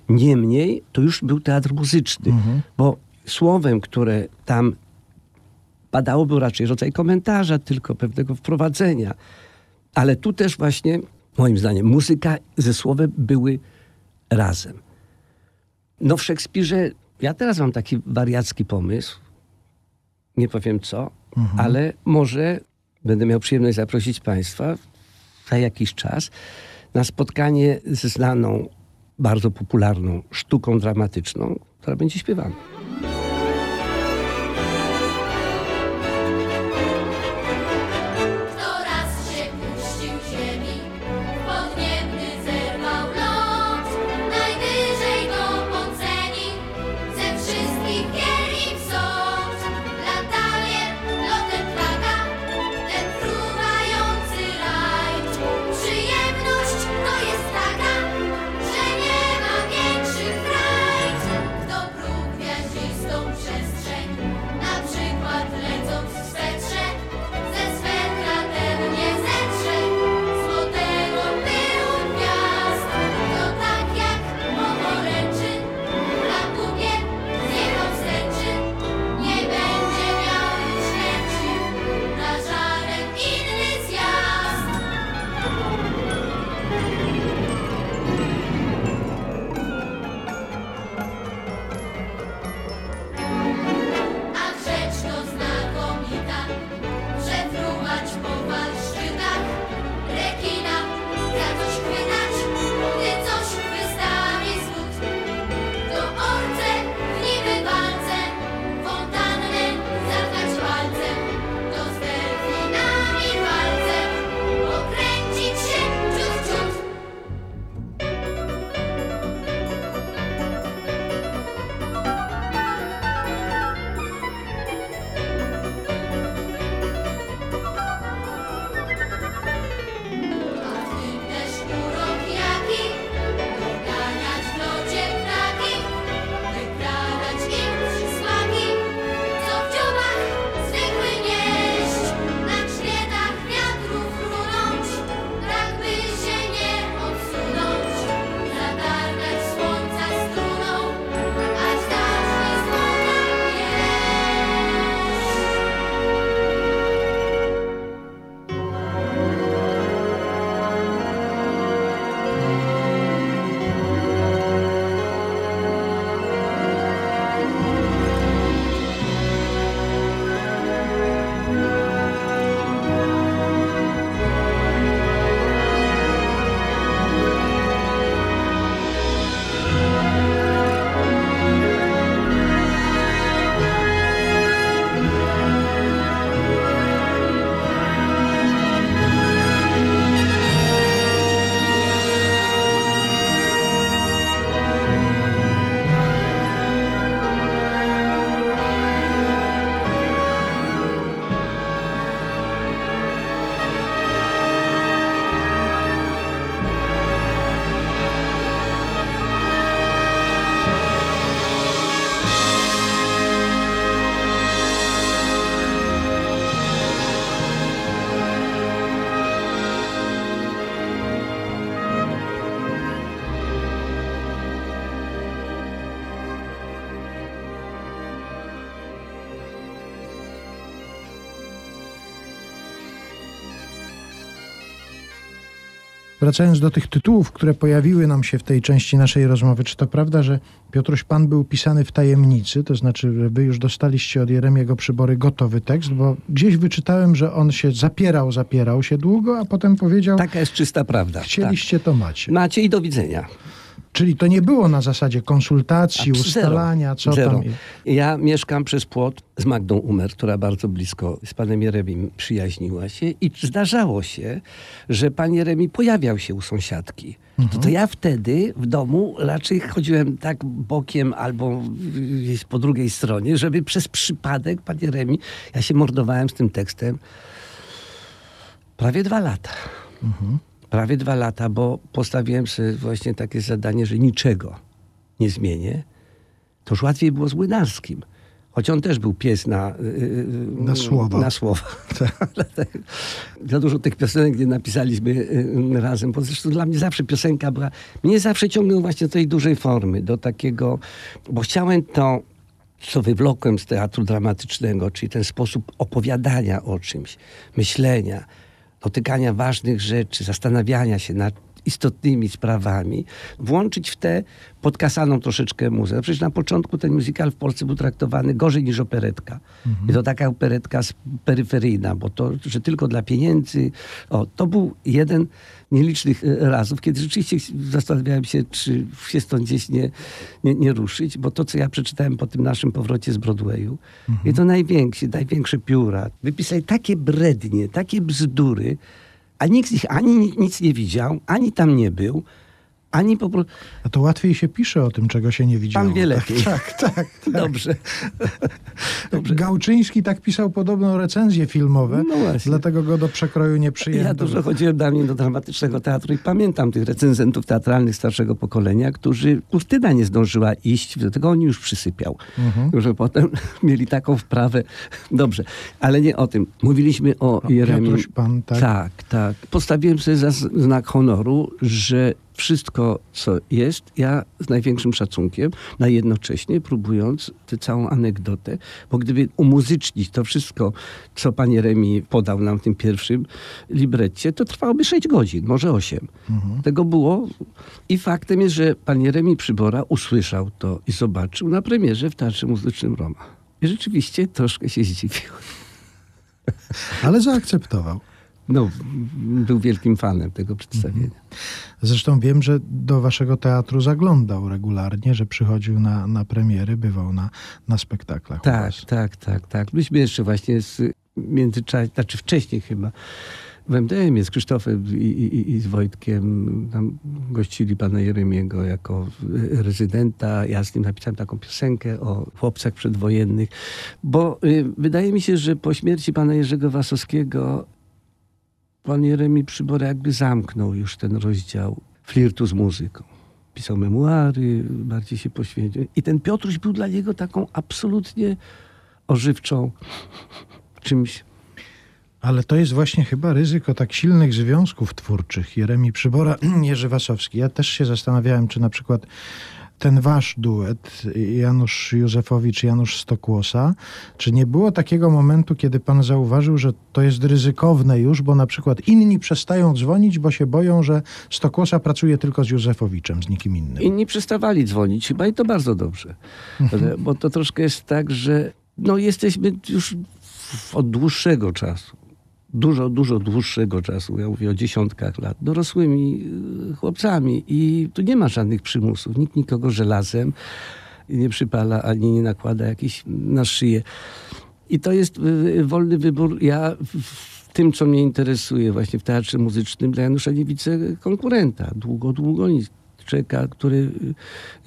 Niemniej to już był teatr muzyczny, bo słowem, które tam padało, był raczej rodzaj komentarza, tylko pewnego wprowadzenia. Ale tu też właśnie, moim zdaniem, muzyka ze słowem były razem. No w Szekspirze, ja teraz mam taki wariacki pomysł, nie powiem co, ale może będę miał przyjemność zaprosić Państwa za jakiś czas na spotkanie ze znaną, bardzo popularną sztuką dramatyczną, która będzie śpiewana. Wracając do tych tytułów, które pojawiły nam się w tej części naszej rozmowy, czy to prawda, że Piotruś Pan był pisany w tajemnicy, to znaczy, że wy już dostaliście od Jeremiego Przybory gotowy tekst, bo gdzieś wyczytałem, że on się zapierał, zapierał się długo, a potem powiedział, Taka jest czysta prawda. chcieliście, to macie. Tak. Macie i do widzenia. Czyli to nie było na zasadzie konsultacji, ustalania, co Zero. tam. Ja mieszkam przez płot z Magdą Umer, która bardzo blisko z panem Jeremim przyjaźniła się i zdarzało się, że pan Jeremi pojawiał się u sąsiadki. To, to ja wtedy w domu raczej chodziłem tak bokiem albo gdzieś po drugiej stronie, żeby przez przypadek pan Jeremi, ja się mordowałem z tym tekstem prawie dwa lata. Prawie dwa lata, bo postawiłem sobie właśnie takie zadanie, że niczego nie zmienię. To już łatwiej było z Młynarskim. Choć on też był pies na, yy, Na słowa. Na słowa. [LAUGHS] Tak, [LAUGHS] Za dużo tych piosenek nie napisaliśmy yy, razem, bo zresztą dla mnie zawsze piosenka była... Mnie zawsze ciągnął właśnie do tej dużej formy, do takiego... Bo chciałem to, co wywlokłem z teatru dramatycznego, czyli ten sposób opowiadania o czymś, myślenia, dotykania ważnych rzeczy, zastanawiania się nad istotnymi sprawami, włączyć w tę podkasaną troszeczkę muzykę. Przecież na początku ten musical w Polsce był traktowany gorzej niż operetka. I to taka operetka peryferyjna, bo to, że tylko dla pieniędzy. O, to był jeden nielicznych e, razów, kiedy rzeczywiście zastanawiałem się, czy się stąd gdzieś nie, nie, nie ruszyć, bo to, co ja przeczytałem po tym naszym powrocie z Broadwayu, i to największe, największe pióra, wypisali takie brednie, takie bzdury, a nikt z nich ani ni- nic nie widział, ani tam nie był, ani po prostu... A to łatwiej się pisze o tym, czego się nie widziało. Pan wie lepiej. [LAUGHS] Tak, tak, tak. Dobrze. [LAUGHS] Dobrze. Gałczyński tak pisał podobno recenzje filmowe, No właśnie. dlatego go do przekroju nie przyjęto. Ja dużo chodziłem dawniej do dramatycznego teatru i pamiętam tych recenzentów teatralnych starszego pokolenia, którzy kurtyna nie zdążyła iść, do tego on już przysypiał. Mhm. Że potem [LAUGHS] mieli taką wprawę. Dobrze, ale nie o tym. Mówiliśmy o, O, Jeremim. Piotruś Pan, tak? tak, tak. Postawiłem sobie za znak honoru, że wszystko, co jest, ja z największym szacunkiem, na jednocześnie próbując tę całą anegdotę, bo gdyby umuzycznić to wszystko, co pan Jeremi podał nam w tym pierwszym libretcie, to trwałoby 6 godzin, może 8. Tego było. I faktem jest, że pan Jeremi Przybora usłyszał to i zobaczył na premierze w Teatrze Muzycznym Roma. I rzeczywiście troszkę się zdziwił. Ale zaakceptował. No, był wielkim fanem tego przedstawienia. Zresztą wiem, że do waszego teatru zaglądał regularnie, że przychodził na, na premiery, bywał na, na spektaklach. Tak, tak, tak, tak. Myśmy jeszcze właśnie z międzyczasie, znaczy wcześniej chyba, w MDM-ie z Krzysztofem i, i, i z Wojtkiem tam gościli pana Jeremiego jako rezydenta. Ja z nim napisałem taką piosenkę o chłopcach przedwojennych, bo y, wydaje mi się, że po śmierci pana Jerzego Wasowskiego pan Jeremi Przybora jakby zamknął już ten rozdział flirtu z muzyką. Pisał memuary, bardziej się poświęcił. I ten Piotruś był dla niego taką absolutnie ożywczą czymś. Ale to jest właśnie chyba ryzyko tak silnych związków twórczych. Jeremi Przybora, [CLEARS THROAT] Jerzy Wasowski. Ja też się zastanawiałem, czy na przykład ten wasz duet, Janusz Józefowicz, Janusz Stokłosa, czy nie było takiego momentu, kiedy pan zauważył, że to jest ryzykowne już, bo na przykład inni przestają dzwonić, bo się boją, że Stokłosa pracuje tylko z Józefowiczem, z nikim innym. Inni przestawali dzwonić chyba i to bardzo dobrze. Ale- Bo to troszkę jest tak, że no jesteśmy już od dłuższego czasu, dużo, dużo dłuższego czasu, ja mówię o dziesiątkach lat, dorosłymi y, chłopcami i tu nie ma żadnych przymusów. Nikt nikogo żelazem nie przypala ani nie nakłada jakiś na szyję. I to jest y, wolny wybór. Ja w- tym, co mnie interesuje właśnie w teatrze muzycznym, dla Janusza nie widzę konkurenta. Długo, długo nic. Czeka, który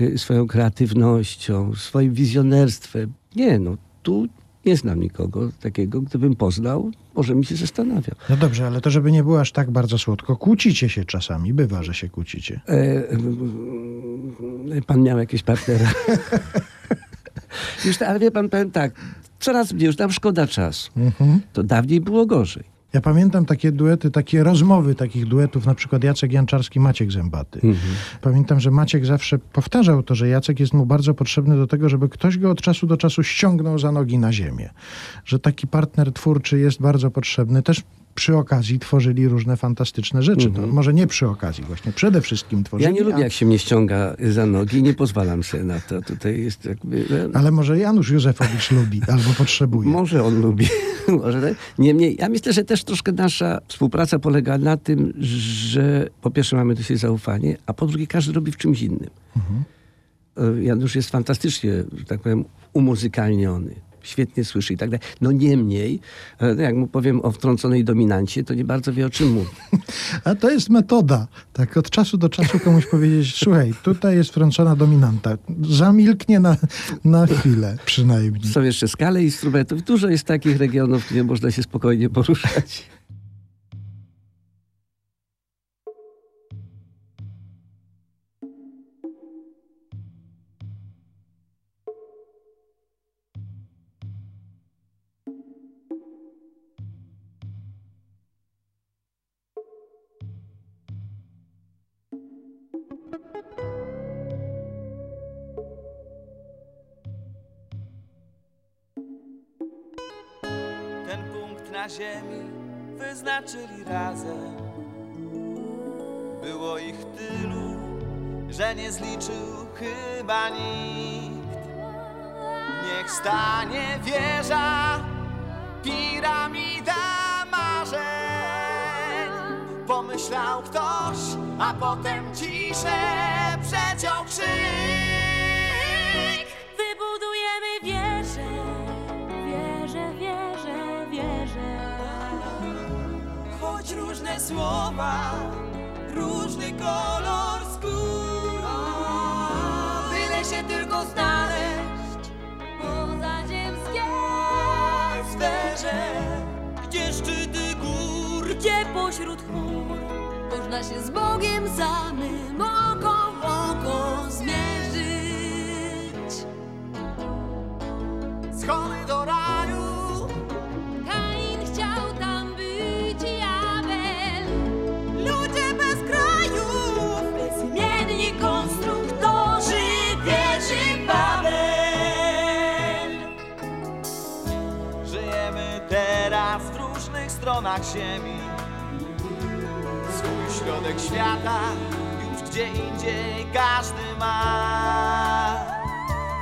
y, y, swoją kreatywnością, swoim wizjonerstwem. Nie, no tu nie znam nikogo takiego. Gdybym poznał, może mi się zastanawiał. No dobrze, ale to żeby nie było aż tak bardzo słodko. Kłócicie się czasami, bywa, że się kłócicie. E, e, pan miał jakieś partnera. [LAUGHS] już, ale wie pan, powiem tak, coraz mniej, już nam szkoda czasu. Mhm. To dawniej było gorzej. Ja pamiętam takie duety, takie rozmowy takich duetów, na przykład Jacek Janczarski, Maciek Zębaty. Pamiętam, że Maciek zawsze powtarzał to, że Jacek jest mu bardzo potrzebny do tego, żeby ktoś go od czasu do czasu ściągnął za nogi na ziemię. Że taki partner twórczy jest bardzo potrzebny. Też przy okazji tworzyli różne fantastyczne rzeczy. To może nie przy okazji, właśnie przede wszystkim tworzyli. Mhm. Ja nie a- lubię, jak się mnie ściąga za nogi, nie pozwalam sobie na to. Tutaj jest jakby... no, Ale może Janusz Józefowicz lubi albo potrzebuje. Może on lubi. [LAUGHS] Może tak. Niemniej, ja myślę, że też troszkę nasza współpraca polega na tym, że po pierwsze mamy do siebie zaufanie, a po drugie każdy robi w czymś innym. E, Janusz jest fantastycznie, że tak powiem, umuzykalniony. Świetnie słyszy i tak dalej. No niemniej, e, jak mu powiem o wtrąconej dominancie, to nie bardzo wie o czym mówi. [LAUGHS] A to jest metoda. Tak od czasu do czasu komuś powiedzieć, słuchaj, tutaj jest wtrącona dominanta. Zamilknie na, na chwilę przynajmniej. Są jeszcze skale instrumentów. Dużo jest takich regionów, gdzie można się spokojnie poruszać. Ziemi wyznaczyli razem. Było ich tylu, że nie zliczył chyba nikt. Niech stanie wieża, piramida marzeń. Pomyślał ktoś, a potem ciszę przeciął krzyk. Różne słowa, różny kolor skór. Byle się tylko znaleźć Pozaziemskie sferze. Gdzie szczyty gór? Gdzie pośród chmur można się z Bogiem samym oko w oko zmierzyć. Stronach ziemi. Swój środek świata już gdzie indziej każdy ma.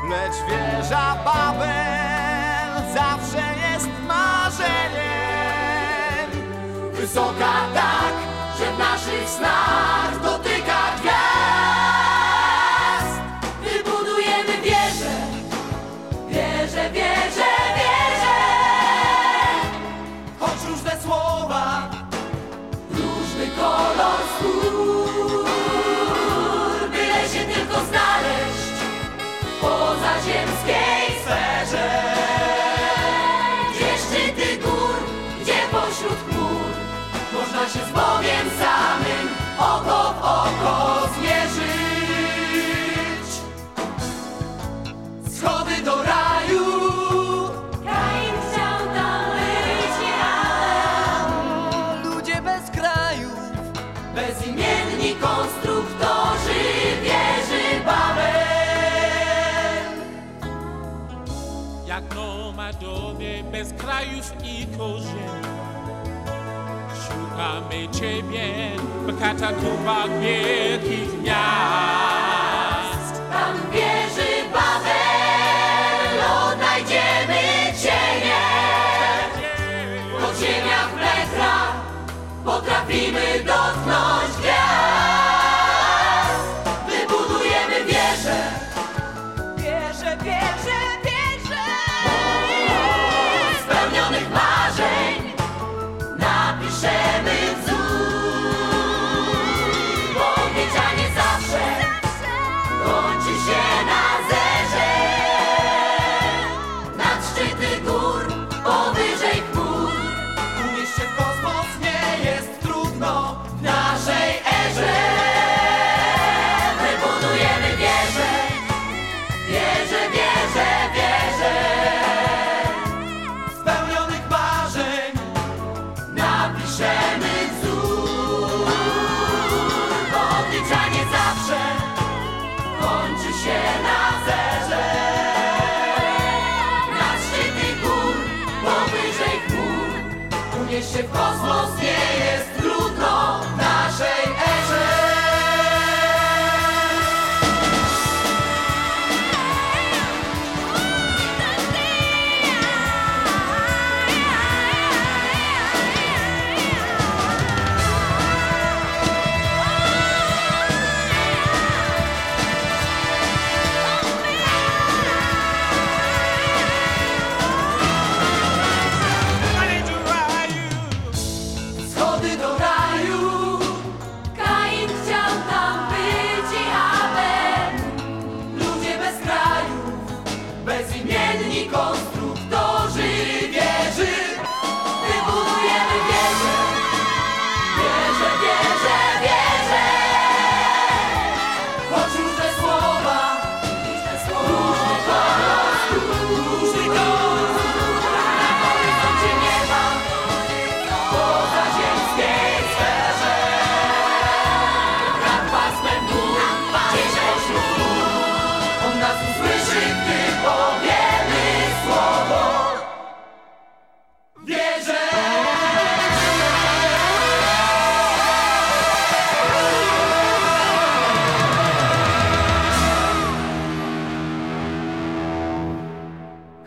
Lecz wieża Babel zawsze jest marzeniem. Wysoka tak, że w naszych snach dotyka bez krajów i korzeni. Szukamy Ciebie w katakumbach wielkich miast. Tam wieży Babel odnajdziemy cienie. W podziemiach metra potrafimy dotknąć gwiazd.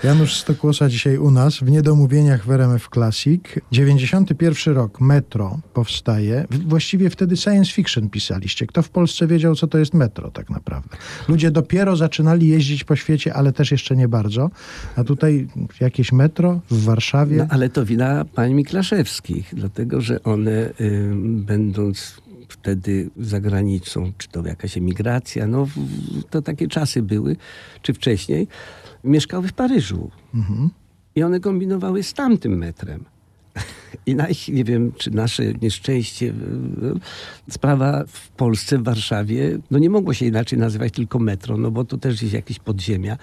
Janusz Stokłosa dzisiaj u nas w Niedomówieniach w RMF Classic. 91 rok, Metro powstaje. Właściwie wtedy science fiction pisaliście. Kto w Polsce wiedział, co to jest metro tak naprawdę? Ludzie dopiero zaczynali jeździć po świecie, ale też jeszcze nie bardzo. A tutaj jakieś metro w Warszawie. No, ale to wina pań Miklaszewskich, dlatego że one, będąc wtedy za granicą, czy to jakaś emigracja, no to takie czasy były, czy wcześniej, mieszkały w Paryżu. I one kombinowały z tamtym metrem. [LAUGHS] I na ich, nie wiem, czy nasze nieszczęście, sprawa w Polsce, w Warszawie, no nie mogło się inaczej nazywać tylko metro, no bo to też jest jakieś podziemia.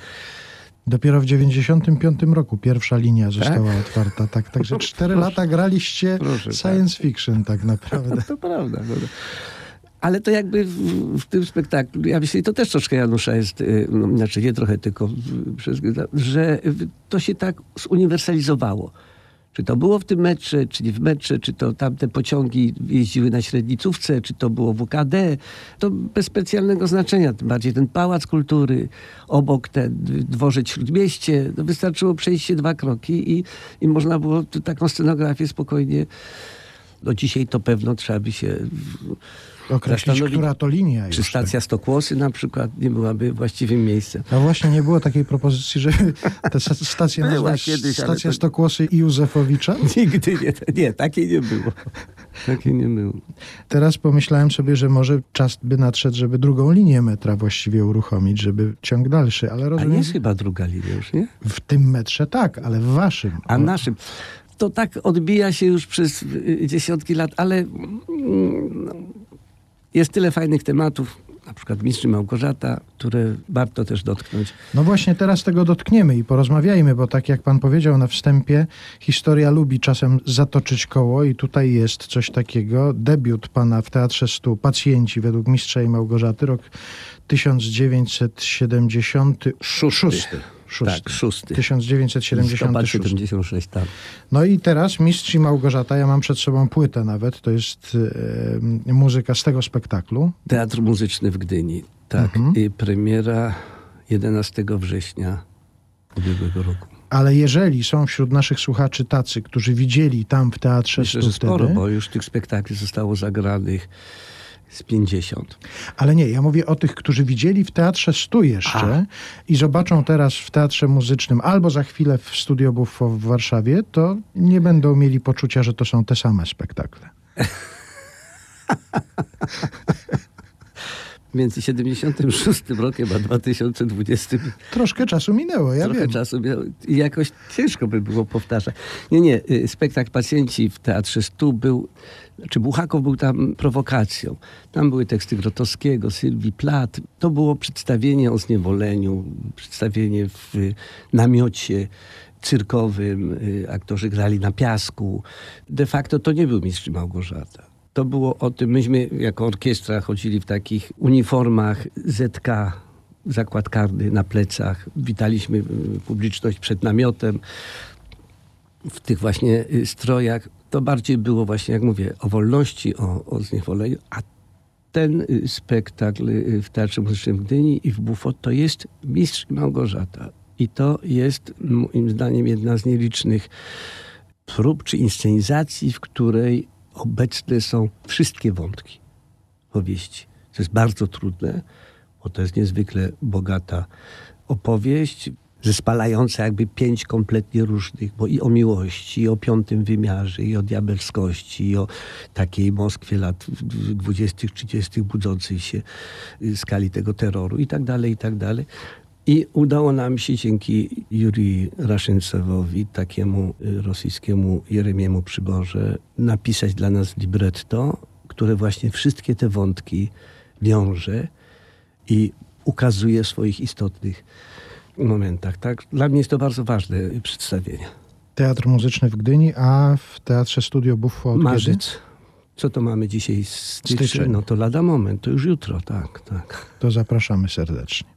Dopiero w 95 roku pierwsza linia została otwarta. Tak, także [LAUGHS] cztery lata graliście Proszę, science fiction tak naprawdę. [LAUGHS] To prawda. No. Ale to jakby w, w tym spektaklu, ja myślę, to też troszkę Janusza jest, y, no, znaczy nie trochę, tylko w- że to się tak zuniwersalizowało. Czy to było w tym metrze, czy nie w metrze, czy to tamte pociągi jeździły na średnicówce, czy to było WKD, to bez specjalnego znaczenia. Tym bardziej ten Pałac Kultury, obok ten dworzec Śródmieście, no wystarczyło przejść się dwa kroki i, i można było taką scenografię spokojnie no dzisiaj to pewno trzeba by się Określić, zastanowić, która to linia czy tak. stacja Stokłosy na przykład nie byłaby właściwym miejscem. A właśnie nie było takiej propozycji, żeby tę sta- [LAUGHS] stację Była nazwać kiedyś, stacja to- Stokłosy i Józefowicza? [LAUGHS] Nigdy nie, nie, takiej nie było. Takiej nie było. Teraz pomyślałem sobie, że może czas by nadszedł, żeby drugą linię metra właściwie uruchomić, żeby ciąg dalszy, ale A rozumiem, jest chyba druga linia już, nie? w tym metrze tak, ale w waszym. A O, naszym. To tak odbija się już przez y, dziesiątki lat, ale mm, no, jest tyle fajnych tematów, na przykład Mistrz Małgorzata, które warto też dotknąć. No właśnie teraz tego dotkniemy i porozmawiajmy, bo tak jak pan powiedział na wstępie, historia lubi czasem zatoczyć koło i tutaj jest coś takiego. Debiut pana w Teatrze Stu, Pacjenci według Mistrza i Małgorzaty, rok 1976. Tak, szósty. 1976. Listopad 76, tak. No i teraz Mistrz i Małgorzata, ja mam przed sobą płytę nawet, to jest e, muzyka z tego spektaklu. Teatr Muzyczny w Gdyni. Tak. I premiera 11 września ubiegłego roku. Ale jeżeli są wśród naszych słuchaczy tacy, którzy widzieli tam w Teatrze Myślę, że sporo, wtedy, bo już tych spektakli zostało zagranych z 50. ale nie, ja mówię o tych, którzy widzieli w Teatrze Stu jeszcze i zobaczą teraz w Teatrze Muzycznym albo za chwilę w Studio Buffo w Warszawie, to nie będą mieli poczucia, że to są te same spektakle. [LAUGHS] Między 76 rokiem a 2020 Troszkę czasu minęło, ja trochę wiem. czasu miał i jakoś ciężko by było powtarzać. Nie, nie, y, spektakl Pacjenci w Teatrze Stu był, znaczy Buchakow był tam prowokacją. Tam były teksty Grotowskiego, Sylwii Plat. To było przedstawienie o zniewoleniu, przedstawienie w y, namiocie cyrkowym. y, Aktorzy grali na piasku. De facto to nie był Mistrz Małgorzata. To było o tym, myśmy jako orkiestra chodzili w takich uniformach ZK, zakład karny na plecach. Witaliśmy y, publiczność przed namiotem. w tych właśnie y, strojach, to bardziej było właśnie, jak mówię, o wolności, o, o zniewoleniu, a ten y, spektakl w Teatrze Muzycznym w Gdyni i w Bufot to jest Mistrz Małgorzata. I to jest moim zdaniem jedna z nielicznych prób czy inscenizacji, w której obecne są wszystkie wątki powieści. To jest bardzo trudne, bo to jest niezwykle bogata opowieść, zespalająca jakby pięć kompletnie różnych, bo i o miłości, i o piątym wymiarze, i o diabelskości, i o takiej Moskwie lat dwudziestych, trzydziestych budzącej się skali tego terroru i tak dalej, i tak dalej. I udało nam się dzięki Juri Raszyncewowi, takiemu y, rosyjskiemu Jeremiemu Przyborze, napisać dla nas libretto, które właśnie wszystkie te wątki wiąże i ukazuje w swoich istotnych momentach. Tak? Dla mnie jest to bardzo ważne przedstawienie. Teatr Muzyczny w Gdyni, a w Teatrze Studio Buffo od kiedy? Marzec. Co to mamy dzisiaj? Styczeń. Styczeń. No to lada moment, to już jutro, tak, tak. To zapraszamy serdecznie.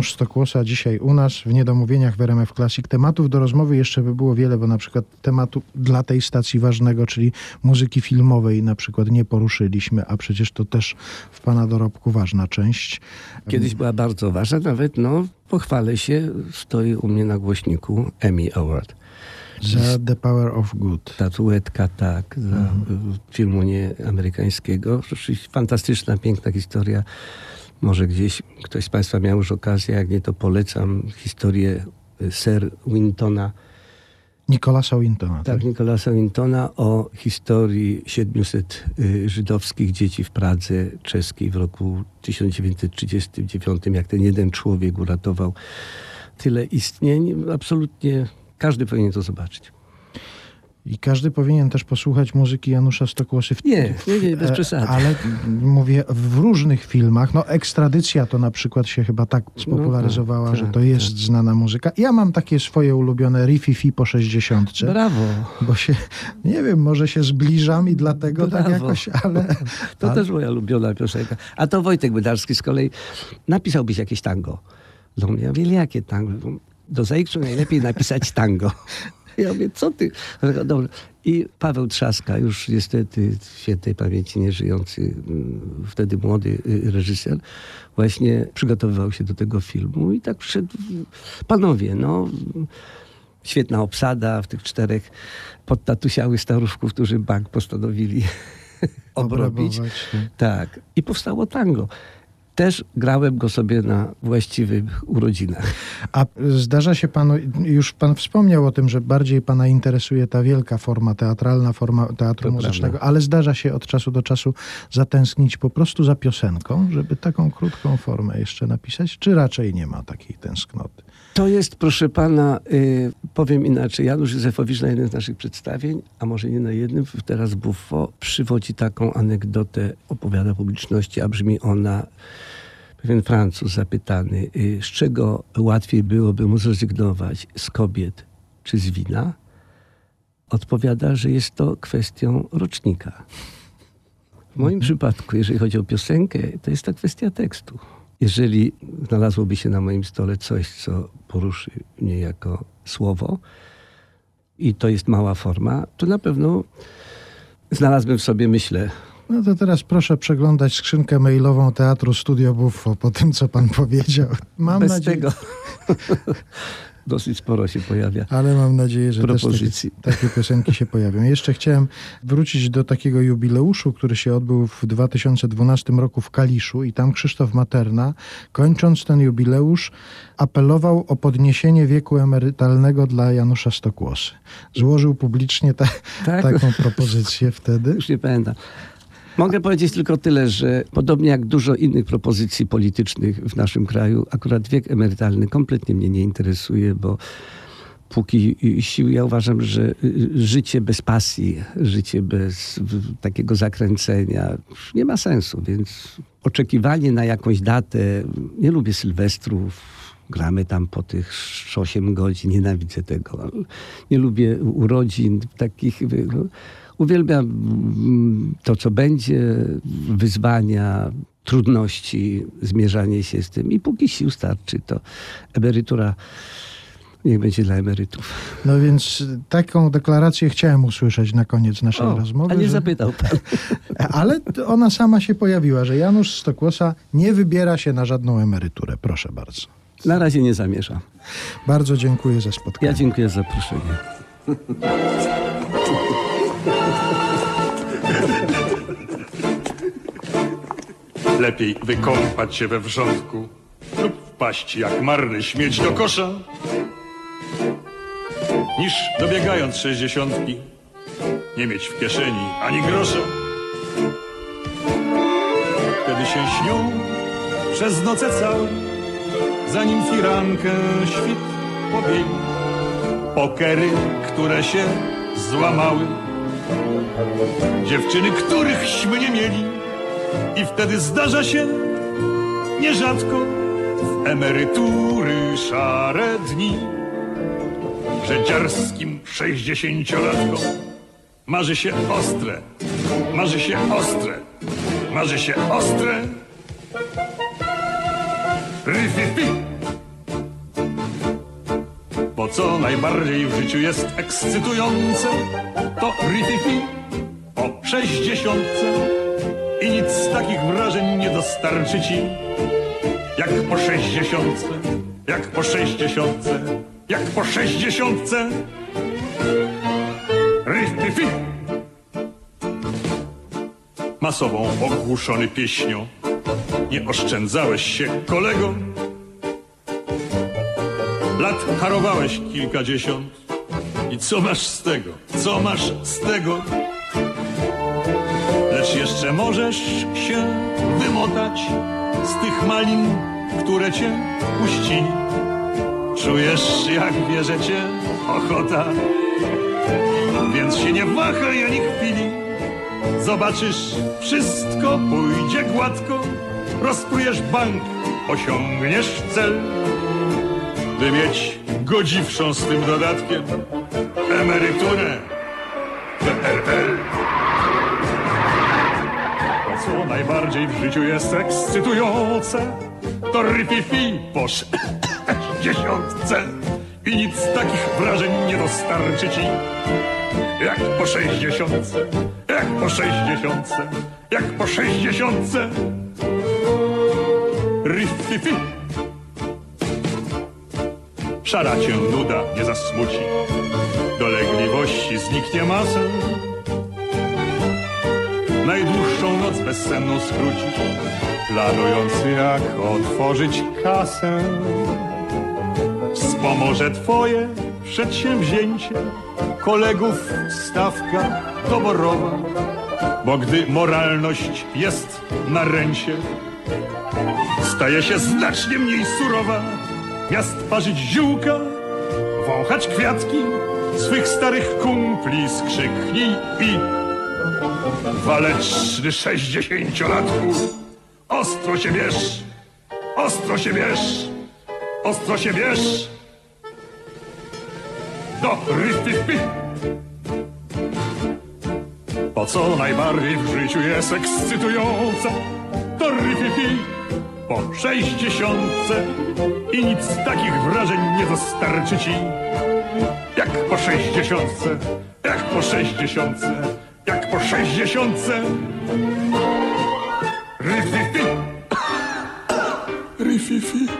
Janusz Stokłosa dzisiaj u nas w Niedomówieniach w RMF Classic. Tematów do rozmowy jeszcze by było wiele, bo na przykład tematu dla tej stacji ważnego, czyli muzyki filmowej na przykład nie poruszyliśmy, a przecież to też w Pana dorobku ważna część. Kiedyś była bardzo ważna, nawet no, pochwalę się, stoi u mnie na głośniku Emmy Award. Za The Power of Good. Statuetka, tak, za Mhm. filmu nie amerykańskiego. Rzeczywiście fantastyczna, piękna historia. Może gdzieś ktoś z Państwa miał już okazję, jak nie to polecam historię y, Sir Wintona Nicolasa Wintona, tak? Tak, Nicolasa Wintona o historii 700 y, żydowskich dzieci w Pradze czeskiej w roku 1939, jak ten jeden człowiek uratował tyle istnień. Absolutnie każdy powinien to zobaczyć. I każdy powinien też posłuchać muzyki Janusza Stokłosy. W, Nie, nie, nie, bez e, przesady. Ale mówię, w różnych filmach, no ekstradycja to na przykład się chyba tak spopularyzowała, tak, że tak, to jest znana muzyka. Ja mam takie swoje ulubione rififi po 60. Brawo. Bo się, nie wiem, może się zbliżam i dlatego tak Brawo. jakoś, ale... [LAUGHS] To ale- też moja ulubiona piosenka. A to Wojtek Bydarski z kolei napisałbyś jakieś tango. Mnie, ja mówię, jakie tango? Do Zajkczu najlepiej napisać tango. [LAUGHS] Ja mówię, co ty? Dobrze. I Paweł Trzaska, już niestety w świętej pamięci nieżyjący, mm, wtedy młody y, reżyser, właśnie przygotowywał się do tego filmu i tak przyszedł, panowie, no, świetna obsada w tych czterech podtatusiały starówków, którzy bank postanowili [LAUGHS] obrobić. Tak. I powstało tango. Też grałem go sobie na właściwych urodzinach. A zdarza się panu, już pan wspomniał o tym, że bardziej pana interesuje ta wielka forma teatralna, forma teatru To muzycznego, prawda. ale zdarza się od czasu do czasu zatęsknić po prostu za piosenką, żeby taką krótką formę jeszcze napisać, czy raczej nie ma takiej tęsknoty? To jest, proszę pana, y, powiem inaczej, Janusz Józefowicz na jednym z naszych przedstawień, a może nie na jednym, teraz Buffo, przywodzi taką anegdotę, opowiada publiczności, a brzmi ona, pewien Francuz zapytany, y, z czego łatwiej byłoby mu zrezygnować, z kobiet czy z wina? Odpowiada, że jest to kwestią rocznika. W moim przypadku, jeżeli chodzi o piosenkę, to jest to kwestia tekstu. Jeżeli znalazłoby się na moim stole coś, co poruszy mnie jako słowo i to jest mała forma, to na pewno znalazłbym w sobie, myślę, No to teraz proszę przeglądać skrzynkę mailową Teatru Studio Buffo po tym, co pan powiedział. Mam bez nadzieję, tego [LAUGHS] dosyć sporo się pojawia. ale mam nadzieję, że też Propozycji. takie, takie piosenki się pojawią. Jeszcze chciałem wrócić do takiego jubileuszu, który się odbył w 2012 roku w Kaliszu i tam Krzysztof Materna, kończąc ten jubileusz, apelował o podniesienie wieku emerytalnego dla Janusza Stokłosy. Złożył publicznie ta, Tak? taką propozycję wtedy. Już nie pamiętam. Mogę powiedzieć tylko tyle, że podobnie jak dużo innych propozycji politycznych w naszym kraju, akurat wiek emerytalny kompletnie mnie nie interesuje, bo póki sił ja uważam, że y, życie bez pasji, życie bez takiego zakręcenia nie ma sensu, więc oczekiwanie na jakąś datę, nie lubię sylwestrów, gramy tam po tych 8 godzin, nienawidzę tego. Nie lubię urodzin takich. no, Uwielbiam mm, to, co będzie, wyzwania, trudności, zmierzanie się z tym. I póki sił starczy, to emerytura niech będzie dla emerytów. No więc taką deklarację chciałem usłyszeć na koniec naszej O, rozmowy. a nie że- zapytał pan. [LAUGHS] Ale ona sama się pojawiła, że Janusz Stokłosa nie wybiera się na żadną emeryturę. Proszę bardzo. Na razie nie zamierzam. Bardzo dziękuję za spotkanie. Ja dziękuję za zaproszenie. [LAUGHS] Lepiej wykąpać się we wrzątku lub wpaść jak marny śmieć do kosza, niż dobiegając sześćdziesiątki nie mieć w kieszeni ani grosza. Wtedy się śnią przez noce całe, zanim firankę świt pobiegł. Pokery, które się złamały, dziewczyny, którychśmy nie mieli. I wtedy zdarza się nierzadko w emerytury szare dni, że dziarskim sześćdziesięciolatkom marzy się ostre, marzy się ostre, marzy się ostre. Ryfifi. Bo co najbardziej w życiu jest ekscytujące, to rififi o sześćdziesiątce. I nic takich wrażeń nie dostarczy ci, jak po sześćdziesiątce, jak po sześćdziesiątce, jak po sześćdziesiątce. Rififi. Masową ogłuszony pieśnią, nie oszczędzałeś się, kolego. Lat harowałeś kilkadziesiąt, I co masz z tego? Co masz z tego? Jeszcze możesz się wymotać z tych malin, które cię puścili. Czujesz, jak bierze cię ochota, więc się nie wahaj ani chwili. Zobaczysz, wszystko pójdzie gładko, rozprujesz bank, osiągniesz cel, by mieć godziwszą z tym dodatkiem emeryturę PRL. Co najbardziej w życiu jest ekscytujące, to rypifi po dziesiątce i nic takich wrażeń nie dostarczy ci, jak po sześćdziesiątce, jak po sześćdziesiątce, jak po sześćdziesiątce. Rififi. Szara cię nuda nie zasmuci, dolegliwości zniknie masę. Najdłuższą noc bezsenną skrócisz, planując jak otworzyć kasę. Wspomoże twoje przedsięwzięcie, kolegów stawka doborowa, bo gdy moralność jest na ręcie, staje się znacznie mniej surowa. Miast parzyć ziółka, wąchać kwiatki, swych starych kumpli skrzyknij i waleczny sześćdziesięciolatku, ostro się bierz, ostro się bierz, ostro się bierz. Do ryfy. To co najbardziej w życiu jest ekscytujące, to ryfy po sześćdziesiątce i nic takich wrażeń nie dostarczy ci, jak po sześćdziesiątce, jak po sześćdziesiątce, jak po sześćdziesiątce. Ryfifi. Ryfifi.